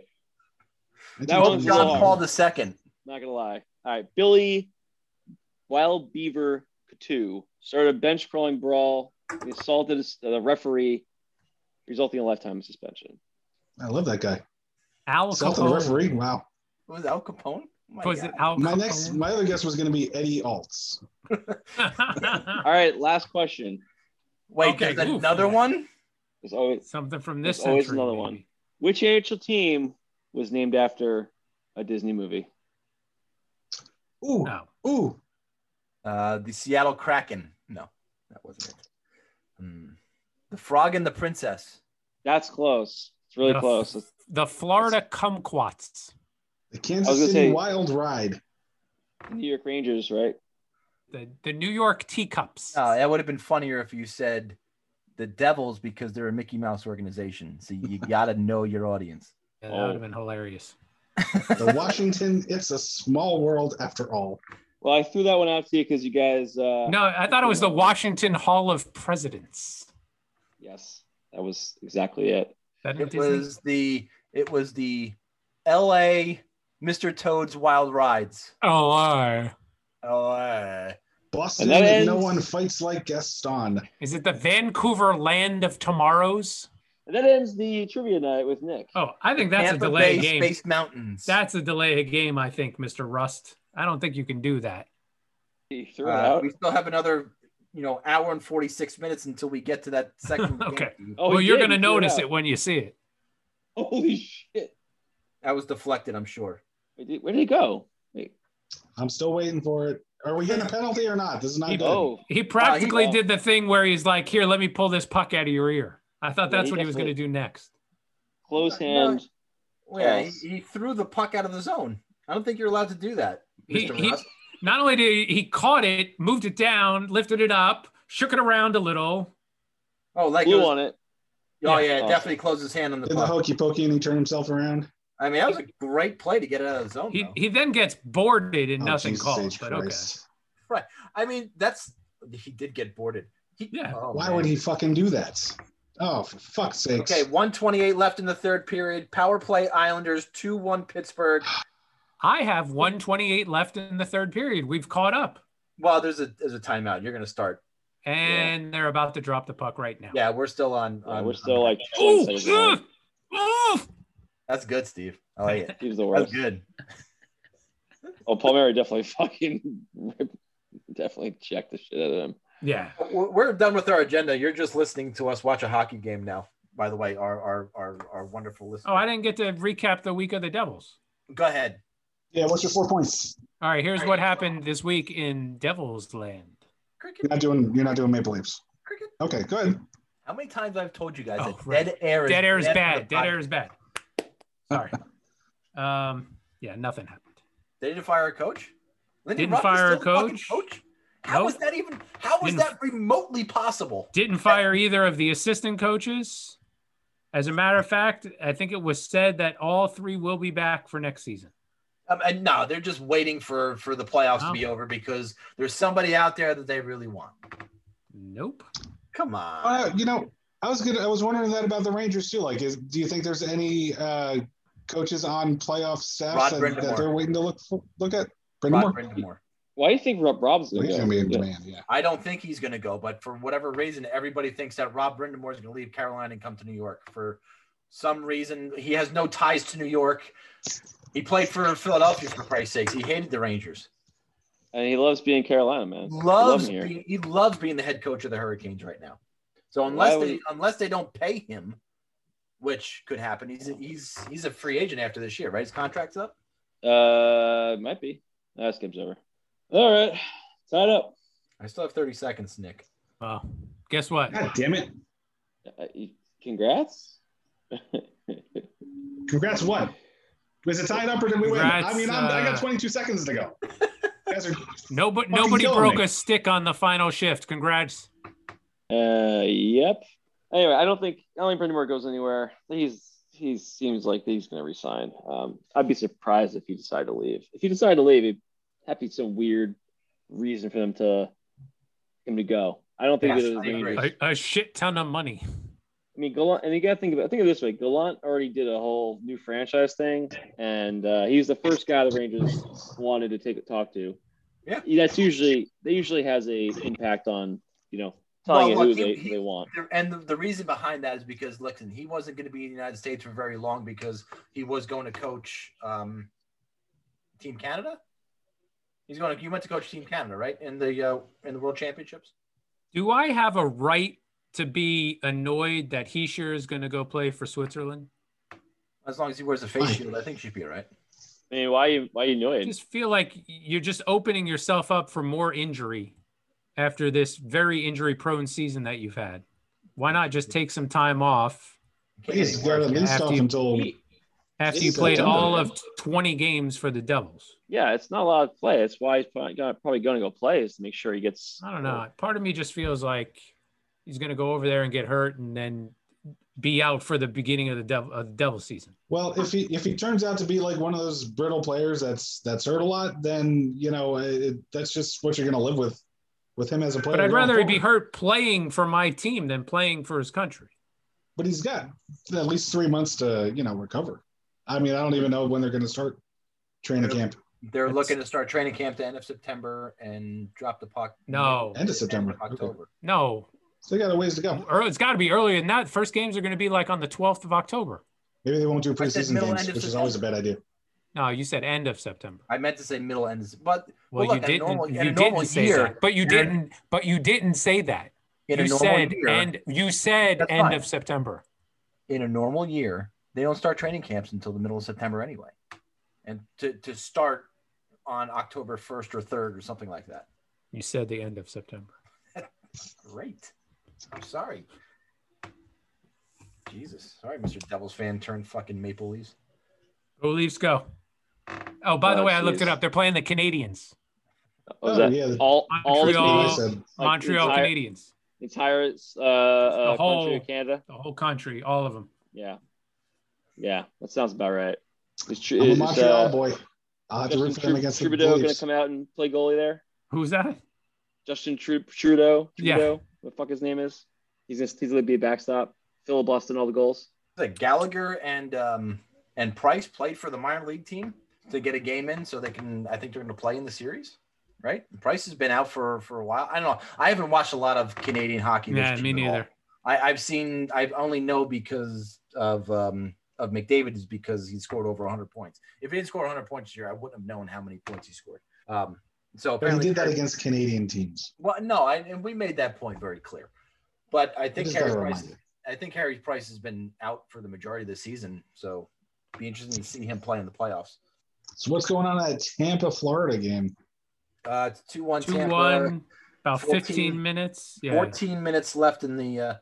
Speaker 6: That one's
Speaker 2: John
Speaker 6: long.
Speaker 2: Paul II.
Speaker 6: not gonna lie. All right, Billy Wild Beaver Coutu started a bench crawling brawl. He assaulted his- the referee, resulting in a lifetime suspension.
Speaker 4: I love that guy.
Speaker 3: Al
Speaker 4: Assaulting the referee. Wow.
Speaker 2: Was Al Capone? Oh my
Speaker 3: Was
Speaker 2: God.
Speaker 3: it Al
Speaker 4: My
Speaker 3: Capone?
Speaker 4: next, my other guess was going to be Eddie Altz. [laughs]
Speaker 6: All right, last question.
Speaker 2: Wait,
Speaker 3: Okay,
Speaker 2: there's
Speaker 3: oof.
Speaker 2: another one?
Speaker 6: There's always
Speaker 3: Something from this
Speaker 6: There's always
Speaker 3: century.
Speaker 6: another
Speaker 3: maybe.
Speaker 6: one. which AHL team was named after a Disney movie?
Speaker 4: Ooh,
Speaker 3: No.
Speaker 4: ooh.
Speaker 2: Uh, the Seattle Kraken. No, that wasn't it. Hmm. The Frog and the Princess.
Speaker 6: That's close. It's really
Speaker 3: The-
Speaker 6: close.
Speaker 3: The Florida Kumquats.
Speaker 4: The Kansas City
Speaker 6: say-
Speaker 4: Wild Ride.
Speaker 6: the New York Rangers, right?
Speaker 3: The the New York Teacups.
Speaker 2: Oh, that would have been funnier if you said the Devils because they're a Mickey Mouse organization. So you [laughs] got to know your audience.
Speaker 3: Yeah, that would have been hilarious.
Speaker 4: The Washington, it's a small world after all.
Speaker 6: Well, I threw that one out to you because you guys. Uh,
Speaker 3: No, I thought it was the Washington Hall of Presidents.
Speaker 6: Yes, that was exactly it.
Speaker 3: That in
Speaker 2: It
Speaker 3: Disney?
Speaker 2: was the it was the L.A. Mr. Toad's Wild Rides.
Speaker 3: Oh, I.
Speaker 2: L.A.
Speaker 4: Boston,
Speaker 6: And that
Speaker 4: no one fights like Gaston.
Speaker 3: Is it the Vancouver Land of Tomorrows?
Speaker 6: And that ends the trivia night with Nick.
Speaker 3: Oh, I think that's
Speaker 2: Tampa
Speaker 3: a delay
Speaker 2: Bay
Speaker 3: game.
Speaker 2: Space Mountains.
Speaker 3: That's a delay game, I think, Mr. Rust. I don't think you can do that.
Speaker 6: He threw it
Speaker 2: Uh,
Speaker 6: out.
Speaker 2: we still have another, you know, hour and forty six minutes until we get to that [laughs] second.
Speaker 3: Okay.
Speaker 2: game.
Speaker 6: Oh,
Speaker 3: well, you're going to notice
Speaker 6: out.
Speaker 3: it when you see it.
Speaker 6: Holy shit!
Speaker 2: That was deflected, I'm sure.
Speaker 6: Where did he go? Wait.
Speaker 4: I'm still waiting for it. Are we getting a penalty or not? This is not
Speaker 3: He-
Speaker 4: good.
Speaker 6: Oh,
Speaker 3: He practically
Speaker 6: well-
Speaker 3: did the thing where he's like, "Here, let me pull this puck out of your ear." I thought
Speaker 6: Yeah,
Speaker 3: that's
Speaker 6: he
Speaker 3: what he was going to do next.
Speaker 6: close
Speaker 2: No,
Speaker 6: hand.
Speaker 2: Well, yeah, he, he threw the puck out of the zone. I don't think you're allowed to do that,
Speaker 3: He- he- Not only did he, he caught it, moved it down, lifted it up, shook it around a little.
Speaker 2: Oh, like it
Speaker 6: Blew
Speaker 2: was-
Speaker 6: on it.
Speaker 2: oh
Speaker 3: Yeah.
Speaker 2: yeah, it
Speaker 6: Oh.
Speaker 2: definitely closed his hand on the
Speaker 4: Did the hokey pokey and he turned himself around?
Speaker 2: I mean, that was a great play to get it out of the zone.
Speaker 3: He
Speaker 2: though.
Speaker 3: he then gets boarded and
Speaker 4: Oh,
Speaker 3: nothing
Speaker 4: Jesus
Speaker 3: called.
Speaker 4: H.
Speaker 3: But okay.
Speaker 4: Christ.
Speaker 2: I mean, that's he did get boarded. He,
Speaker 3: Yeah.
Speaker 2: oh,
Speaker 4: Why
Speaker 2: man.
Speaker 4: would he fucking do that? Oh, for fuck's sake.
Speaker 2: Okay, 128 left in the third period. Power play Islanders 2 1 Pittsburgh. [gasps] [sighs]
Speaker 3: I have 128 left in the third period. We've caught up,
Speaker 2: Well, there's a there's a timeout. You're gonna start.
Speaker 3: and they're about to drop the puck right now.
Speaker 2: Yeah, we're still on.
Speaker 6: Yeah,
Speaker 2: on-
Speaker 6: we're
Speaker 2: on-
Speaker 6: still like 20
Speaker 3: Ooh,
Speaker 6: seconds behind.
Speaker 3: ugh, ugh.
Speaker 2: That's good, Steve. I like it.
Speaker 6: He's the
Speaker 2: That's
Speaker 6: worst.
Speaker 2: good. [laughs]
Speaker 6: Oh, Palmieri definitely fucking definitely checked the shit out of him.
Speaker 3: Yeah.
Speaker 2: We're we're done with our agenda. You're just listening to us watch a hockey game now. By the way, our our our, our wonderful listeners.
Speaker 3: Oh, I didn't get to recap the week of the Devils.
Speaker 2: Go ahead.
Speaker 4: Yeah, what's your four points?
Speaker 3: All right, here's what happened this week in Devil's Land.
Speaker 2: Cricket.
Speaker 4: You're not doing you're not doing Maple Leafs.
Speaker 2: Cricket.
Speaker 4: Okay, good.
Speaker 2: How many times I've told you guys
Speaker 3: Oh,
Speaker 2: that
Speaker 3: right.
Speaker 2: dead air is
Speaker 3: Dead air is
Speaker 2: for
Speaker 3: bad. Dead air is bad. Sorry. [laughs] Um, yeah, nothing happened.
Speaker 2: They didn't fire a coach. Lindy
Speaker 3: Didn't
Speaker 2: Ruff
Speaker 3: fire a
Speaker 2: coach.
Speaker 3: coach.
Speaker 2: How
Speaker 3: Nope.
Speaker 2: was that even? How was
Speaker 3: Didn't-
Speaker 2: that remotely possible?
Speaker 3: Didn't fire either of the assistant coaches. As a matter of fact, I think it was said that all three will be back for next season.
Speaker 2: Um, and no, they're just waiting for for the playoffs
Speaker 3: Oh.
Speaker 2: to be over because there's somebody out there that they really want.
Speaker 3: Nope.
Speaker 2: Come on.
Speaker 4: Uh, you know, I was gonna I was wondering that about the Rangers too. Like, is do you think there's any uh, coaches on playoff staff that, that they're waiting to look for, look at?
Speaker 2: Rod
Speaker 4: Brind'Amour?
Speaker 2: Brind'Amour.
Speaker 6: Why do you think Rob Rob's gonna go?
Speaker 4: be in demand. Yeah.
Speaker 2: I don't think he's going to go, but for whatever reason, everybody thinks that Rob Brind'Amour is going to leave Carolina and come to New York. For some reason, he has no ties to New York. He played for Philadelphia for Christ's sakes. He hated the Rangers.
Speaker 6: And he loves being Carolina, man. I love
Speaker 2: Loves
Speaker 6: him
Speaker 2: being, he loves being the head coach of the Hurricanes right now. So unless
Speaker 6: Why
Speaker 2: they
Speaker 6: would-
Speaker 2: unless they don't pay him, which could happen, he's he's he's a free agent after this year, right? His contract's up.
Speaker 6: Uh, might be. That skip's over. All right, tied up.
Speaker 2: I still have 30 seconds, Nick.
Speaker 3: Well, guess what?
Speaker 4: God damn it!
Speaker 6: Uh, congrats. [laughs]
Speaker 4: Congrats! What? Was it tied up or did we win?
Speaker 3: Congrats,
Speaker 4: I mean, I'm, I
Speaker 3: uh,
Speaker 4: got 22 seconds to go. You guys are [laughs]
Speaker 3: Nobody, nobody broke
Speaker 4: me.
Speaker 3: a stick on the final shift. Congrats.
Speaker 6: Uh, yep. Anyway, I don't think I don't think Brendan goes anywhere. He's he seems like he's going to resign. Um, I'd be surprised if he decided to leave. If he decided to leave, it'd have to be some weird reason for them to him to go. I don't think
Speaker 2: Yes,
Speaker 6: it is.
Speaker 2: I
Speaker 3: A, a shit ton of money.
Speaker 6: I mean, Gallant, and you got to think about think of it this way: Gallant already did a whole new franchise thing, and uh, he was the first guy the Rangers wanted to take a talk to.
Speaker 2: Yeah.
Speaker 6: that's usually that usually has a impact on you know telling
Speaker 2: Well,
Speaker 6: you
Speaker 2: look,
Speaker 6: who
Speaker 2: he-
Speaker 6: they,
Speaker 2: he-
Speaker 6: they want.
Speaker 2: And the, the reason behind that is because, listen, he wasn't going to be in the United States for very long because he was going to coach um, Team Canada. He's going to. You went to coach Team Canada, right? In the uh, in the World Championships.
Speaker 3: Do I have a right to be annoyed that Hischier is going to go play for Switzerland?
Speaker 2: As long as he wears a face shield, I think she'd be all right.
Speaker 6: I mean, why you why you
Speaker 3: I
Speaker 6: annoyed?
Speaker 3: just feel like you're just opening yourself up for more injury after this very injury prone season that you've had. Why not just take some time off
Speaker 2: Can't get
Speaker 4: He's
Speaker 2: any
Speaker 4: got
Speaker 2: worse.
Speaker 4: at least
Speaker 3: After
Speaker 4: off
Speaker 3: you-
Speaker 4: until
Speaker 3: after you played
Speaker 4: September,
Speaker 3: all of 20 games for the Devils?
Speaker 6: Yeah, it's not a lot of play. That's why he's probably going to go play is to make sure he gets.
Speaker 3: I don't know. Part of me just feels like he's going to go over there and get hurt and then be out for the beginning of the devil, of the devil season.
Speaker 4: Well, if he if he turns out to be like one of those brittle players that's that's hurt a lot, then you know it, that's just what you're going to live with with him as a player.
Speaker 3: But I'd
Speaker 4: going
Speaker 3: rather he be hurt playing for my team than playing for his country.
Speaker 4: But he's got at least three months to you know recover. I mean, I don't even know when they're going to start training camp.
Speaker 2: They're
Speaker 3: It's-
Speaker 2: looking to start training camp the end of September and drop the puck.
Speaker 3: No.
Speaker 4: End of September.
Speaker 2: End of October.
Speaker 3: No,
Speaker 4: So they got a ways to go.
Speaker 3: Early, it's got to be earlier than that. First games are going to be like on the 12th of October.
Speaker 4: Maybe they won't do preseason
Speaker 2: middle,
Speaker 4: games,
Speaker 2: end of
Speaker 4: which is always a bad idea.
Speaker 3: No, you said end of September.
Speaker 2: I meant to say middle end, but
Speaker 3: Well,
Speaker 2: Well,
Speaker 3: you
Speaker 2: look, in a
Speaker 3: didn't.
Speaker 2: normal-
Speaker 3: you
Speaker 2: a
Speaker 3: didn't say
Speaker 2: year,
Speaker 3: that. But you didn't. But you didn't say that.
Speaker 2: in
Speaker 3: you
Speaker 2: normal
Speaker 3: said
Speaker 2: year,
Speaker 3: end. You said end
Speaker 2: fine.
Speaker 3: of September.
Speaker 2: in a normal year, they don't start training camps until the middle of September anyway. And to, to start on October 1st or 3rd or something like that.
Speaker 3: You said the end of September. [laughs]
Speaker 2: Great. I'm sorry. Jesus. Sorry, Mr. Devils fan turned fucking Maple Leafs.
Speaker 3: Go Leafs, go. Oh, by the
Speaker 6: Oh,
Speaker 3: way, I looked it up. They're playing the Canadians,
Speaker 4: Oh,
Speaker 6: that
Speaker 4: yeah.
Speaker 6: all all the
Speaker 3: Montreal-
Speaker 6: Canadians,
Speaker 4: said,
Speaker 6: like,
Speaker 3: Montreal
Speaker 6: entire,
Speaker 3: Canadians,
Speaker 6: entire uh, uh,
Speaker 3: whole-
Speaker 6: country of Canada.
Speaker 3: the whole country, all of them.
Speaker 6: Yeah, yeah, that sounds about right. It's true.
Speaker 4: I'm a Montreal
Speaker 6: uh,
Speaker 4: boy. I'll have to root
Speaker 6: Justin
Speaker 4: for them
Speaker 6: Tru-
Speaker 4: against the
Speaker 6: Trudeau going to come out and play goalie there?
Speaker 3: Who's that?
Speaker 6: Justin Tru- Trudeau.
Speaker 3: Yeah.
Speaker 6: Trudeau. What the fuck his name is? He's just he's gonna be a backstop, filibustering all the goals.
Speaker 2: Like Gallagher and um, and Price played for the minor league team to get a game in so they can, I think they're going to play in the series. Right? Price has been out for for a while. I don't know. I haven't watched a lot of Canadian hockey. this
Speaker 3: Yeah, me
Speaker 2: year at all.
Speaker 3: neither.
Speaker 2: I, I've seen. I only know because of um, of McDavid is because he scored over 100 points. If he didn't score 100 points this year, I wouldn't have known how many points he scored. Um, So
Speaker 4: But he did that against Canadian teams.
Speaker 2: well, no, I, and we made that point very clear. But I think
Speaker 4: Just Carey
Speaker 2: Price, I think Carey Price has been out for the majority of the season, so be interesting to see him play in the playoffs.
Speaker 4: So what's going on at that Tampa, Florida game?
Speaker 2: Uh, it's two one
Speaker 3: Two
Speaker 2: Tampa.
Speaker 3: one, about
Speaker 2: 14
Speaker 3: fifteen minutes. Yeah,
Speaker 2: 14 minutes left in the. Uh,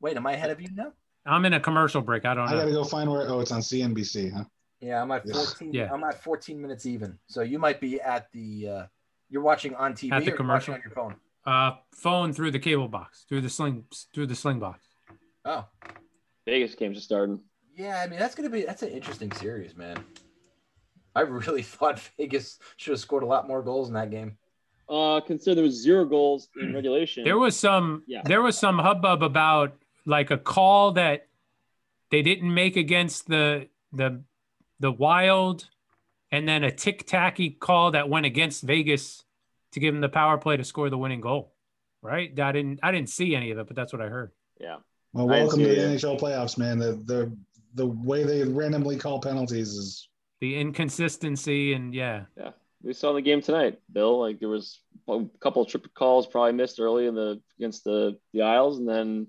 Speaker 2: wait, am I ahead of you now?
Speaker 3: I'm in a commercial break. I don't
Speaker 4: I gotta go find where. Oh, it's on CNBC, huh?
Speaker 2: Yeah, I'm at 14.
Speaker 3: Yeah.
Speaker 2: I'm at 14 minutes even. So you might be at the. Uh, you're watching on TV
Speaker 3: At the
Speaker 2: or
Speaker 3: commercial?
Speaker 2: watching on your phone.
Speaker 3: Uh, phone through the cable box, through the sling, through the sling box.
Speaker 2: Oh,
Speaker 6: Vegas games are starting.
Speaker 2: yeah. I mean, that's gonna be that's an interesting series, man. I really [laughs] thought Vegas should have scored a lot more goals in that game.
Speaker 6: Uh, consider there was zero goals in regulation.
Speaker 3: There was some,
Speaker 6: Yeah.
Speaker 3: there was some hubbub about like a call that they didn't make against the the the Wild, and then a tic tacky call that went against Vegas to give him the power play to score the winning goal. Right? I didn't, I didn't see any of it, but that's what I heard.
Speaker 6: yeah.
Speaker 4: Well, welcome to the
Speaker 6: it.
Speaker 4: NHL playoffs, man. The the the way they randomly call penalties is
Speaker 3: The inconsistency and yeah,
Speaker 6: Yeah, we saw in the game tonight, Bill. Like there was a couple of triple calls probably missed early in the against the the Isles, and then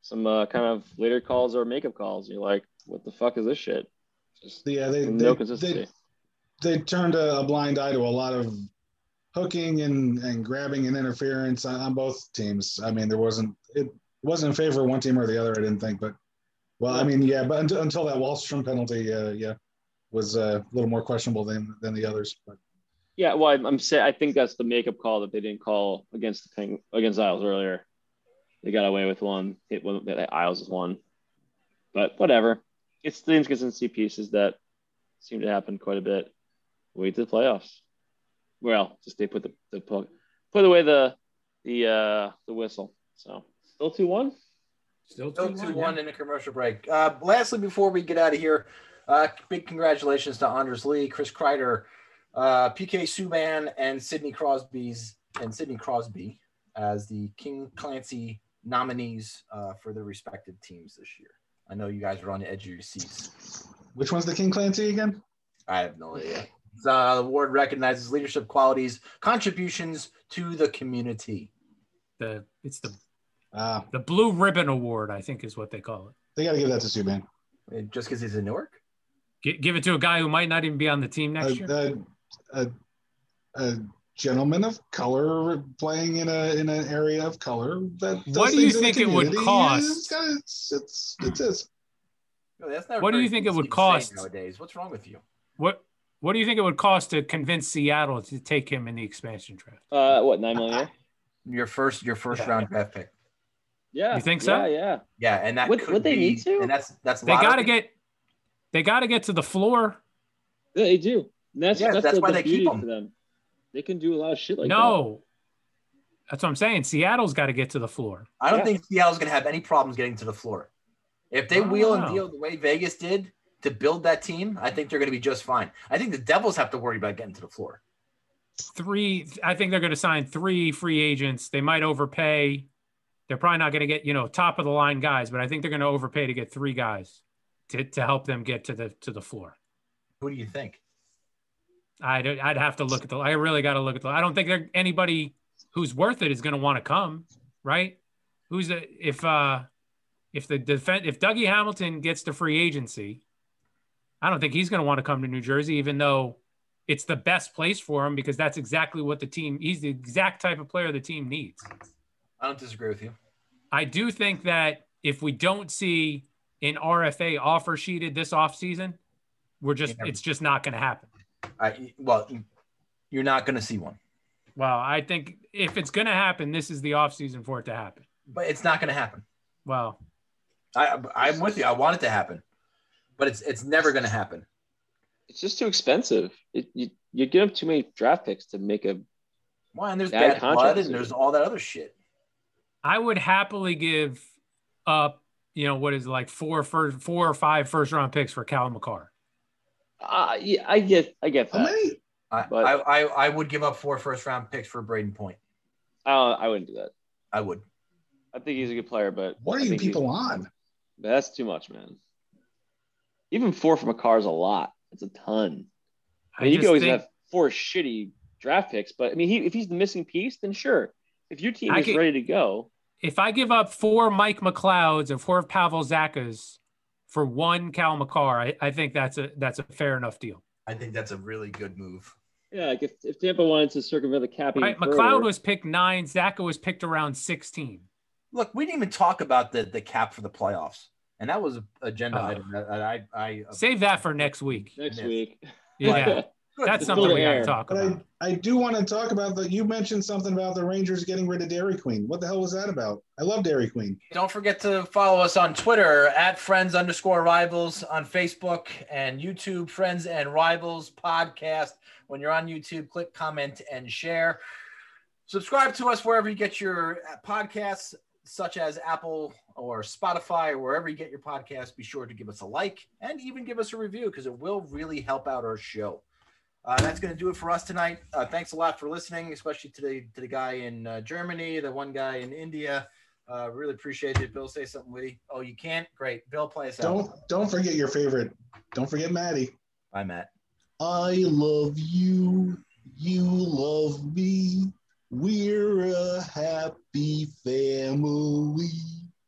Speaker 6: some uh, kind of later calls or makeup calls. You're like, what the fuck is this shit? Just
Speaker 4: yeah they
Speaker 6: no
Speaker 4: they, they,
Speaker 6: consistency.
Speaker 4: they turned a, a blind eye to a lot of hooking and and grabbing and interference on, on both teams. I mean, there wasn't it wasn't in favor of one team or the other. I didn't think, but well, I mean, yeah, but until, until that Wahlstrom penalty, uh, yeah, was uh, a little more questionable than than the others. But
Speaker 6: yeah, well, I'm, I'm saying I think that's the makeup call that they didn't call against the Peng- against Isles earlier. They got away with one. Hit one. That Isles is one, but whatever. It's the inconsistency pieces that seem to happen quite a bit. Wait to the playoffs. Well, just they put the, the put put away the the uh the whistle. So still two one.
Speaker 3: still
Speaker 2: Still
Speaker 3: 2-1,
Speaker 2: 2
Speaker 3: yeah.
Speaker 2: in a commercial break. Uh, lastly, before we get out of here, uh, big congratulations to Anders Lee, Chris Kreider, uh, PK Subban, and Sidney Crosby's and Sidney Crosby as the King Clancy nominees uh, for their respective teams this year. I know you guys are on the edge of your seats.
Speaker 4: which one's the King Clancy again?
Speaker 2: I have no idea. Uh, the award recognizes leadership qualities, contributions to the community.
Speaker 3: The it's the
Speaker 4: Uh,
Speaker 3: the Blue Ribbon Award, I think, is what they call it.
Speaker 4: they got to give that to Subban.
Speaker 2: Just because he's in Newark?
Speaker 3: Gi- give it to a guy who might not even be on the team next year.
Speaker 4: a, a, a, a gentleman of color playing in a in an area of color that does
Speaker 3: What do you
Speaker 4: things in the
Speaker 3: think it would cost?
Speaker 4: It's it's it's, it's,
Speaker 2: No, that's not
Speaker 3: What do you think it would cost?
Speaker 2: nowadays? What's wrong with you?
Speaker 3: What What do you think it would cost to convince Seattle to take him in the expansion draft?
Speaker 6: Uh, what nine million? [laughs]
Speaker 2: Your first, your first
Speaker 3: Yeah.
Speaker 2: round draft pick.
Speaker 6: Yeah.
Speaker 3: You think so?
Speaker 6: Yeah, yeah.
Speaker 2: Yeah, and that
Speaker 6: Would-
Speaker 2: could
Speaker 6: would they
Speaker 2: be-
Speaker 6: need to?
Speaker 2: And that's that's
Speaker 3: They got to get they got to get to the floor.
Speaker 6: Yeah, they do. And that's
Speaker 2: Yeah,
Speaker 6: that's,
Speaker 2: that's
Speaker 6: the,
Speaker 2: why
Speaker 6: the
Speaker 2: they keep them.
Speaker 6: them. They can do a lot of shit like that.
Speaker 3: no, that's what I'm saying. Seattle's got to get to the floor.
Speaker 2: I don't
Speaker 6: Yeah.
Speaker 2: think Seattle's gonna have any problems getting to the floor. If they
Speaker 3: I don't
Speaker 2: wheel and deal the way Vegas did to build that team, I think they're gonna be just fine. I think the Devils have to worry about getting to the floor.
Speaker 3: Three, I think they're going to sign three free agents. They might overpay. They're probably not going to get you know top of the line guys, but I think they're going to overpay to get three guys to, to help them get to the to the floor.
Speaker 2: Who do you think?
Speaker 3: I'd I'd have to look at the. I really got to look at the. I don't think there anybody who's worth it is going to want to come, right? Who's the if uh if the defense if Dougie Hamilton gets to free agency, I don't think he's going to want to come to New Jersey, even though it's the best place for him because that's exactly what the team. He's the exact type of player the team needs.
Speaker 2: I don't disagree with you.
Speaker 3: I do think that if we don't see an RFA offer sheeted this offseason, we're just
Speaker 2: Yeah.
Speaker 3: it's just not going to happen.
Speaker 2: I well, you're not gonna see one,
Speaker 3: Well, I think if it's going to happen, this is the offseason for it to happen.
Speaker 2: but it's not gonna happen.
Speaker 3: Well,
Speaker 2: I I'm with you. I want it to happen, but it's it's never gonna happen.
Speaker 6: It's just too expensive. It, you you give up too many draft picks to make a
Speaker 2: Why? And there's
Speaker 6: Bad
Speaker 2: bad blood, and there's all that other shit.
Speaker 3: I would happily give up, you know, what is it, like four first, four or five first round picks for Cale Makar.
Speaker 6: uh, yeah, I get I get that.
Speaker 4: many?
Speaker 2: I,
Speaker 6: But-
Speaker 2: I, I I would give up four first round picks for Brayden Point.
Speaker 6: I I wouldn't do that.
Speaker 2: I would.
Speaker 6: I think he's a good player, but
Speaker 4: What are you people on?
Speaker 6: That's too much, man. Even four from a car is a lot. It's a ton. I
Speaker 3: I
Speaker 6: mean, you can always
Speaker 3: think,
Speaker 6: have four shitty draft picks. But I mean, he, if he's the missing piece, then sure. If your team
Speaker 3: I
Speaker 6: is
Speaker 3: could-
Speaker 6: ready to go,
Speaker 3: If I give up four Mike McLeods and four Pavel Zachas for one Cale Makar, I, I think that's a that's a fair enough deal.
Speaker 2: I think that's a really good move.
Speaker 6: yeah, like if, if Tampa wanted to circumvent the cap, even
Speaker 3: Right?
Speaker 6: further-
Speaker 3: McLeod was picked nine, Zacha was picked around 16.
Speaker 2: Look, we didn't even talk about the the cap for the playoffs, and that was an agenda
Speaker 3: Oh.
Speaker 2: item that I I uh,
Speaker 3: Save that for next week.
Speaker 6: next
Speaker 2: Yes.
Speaker 6: week.
Speaker 3: Yeah, [laughs] that's
Speaker 6: It's
Speaker 3: something
Speaker 6: still
Speaker 3: we got to talk
Speaker 4: But
Speaker 3: about.
Speaker 4: I, I do want to talk about that. You mentioned something about the Rangers getting rid of Dairy Queen. What the hell was that about? I love Dairy Queen.
Speaker 2: Don't forget to follow us on Twitter at friends underscore rivals on Facebook and YouTube, Friends and Rivals podcast. When you're on YouTube, click comment and share. Subscribe to us wherever you get your podcasts, such as Apple or Spotify or wherever you get your podcasts. Be sure to give us a like and even give us a review because it will really help out our show. Uh, that's going to do it for us tonight. Uh, thanks a lot for listening, especially to the to the guy in uh, Germany, the one guy in India. Uh, really appreciate it. Bill, say something witty. Oh, you can't? Great. Bill, play us out.
Speaker 4: Don't don't forget your favorite. Don't forget Maddie.
Speaker 2: Bye, Matt.
Speaker 4: I love you. You love me. We're a happy family.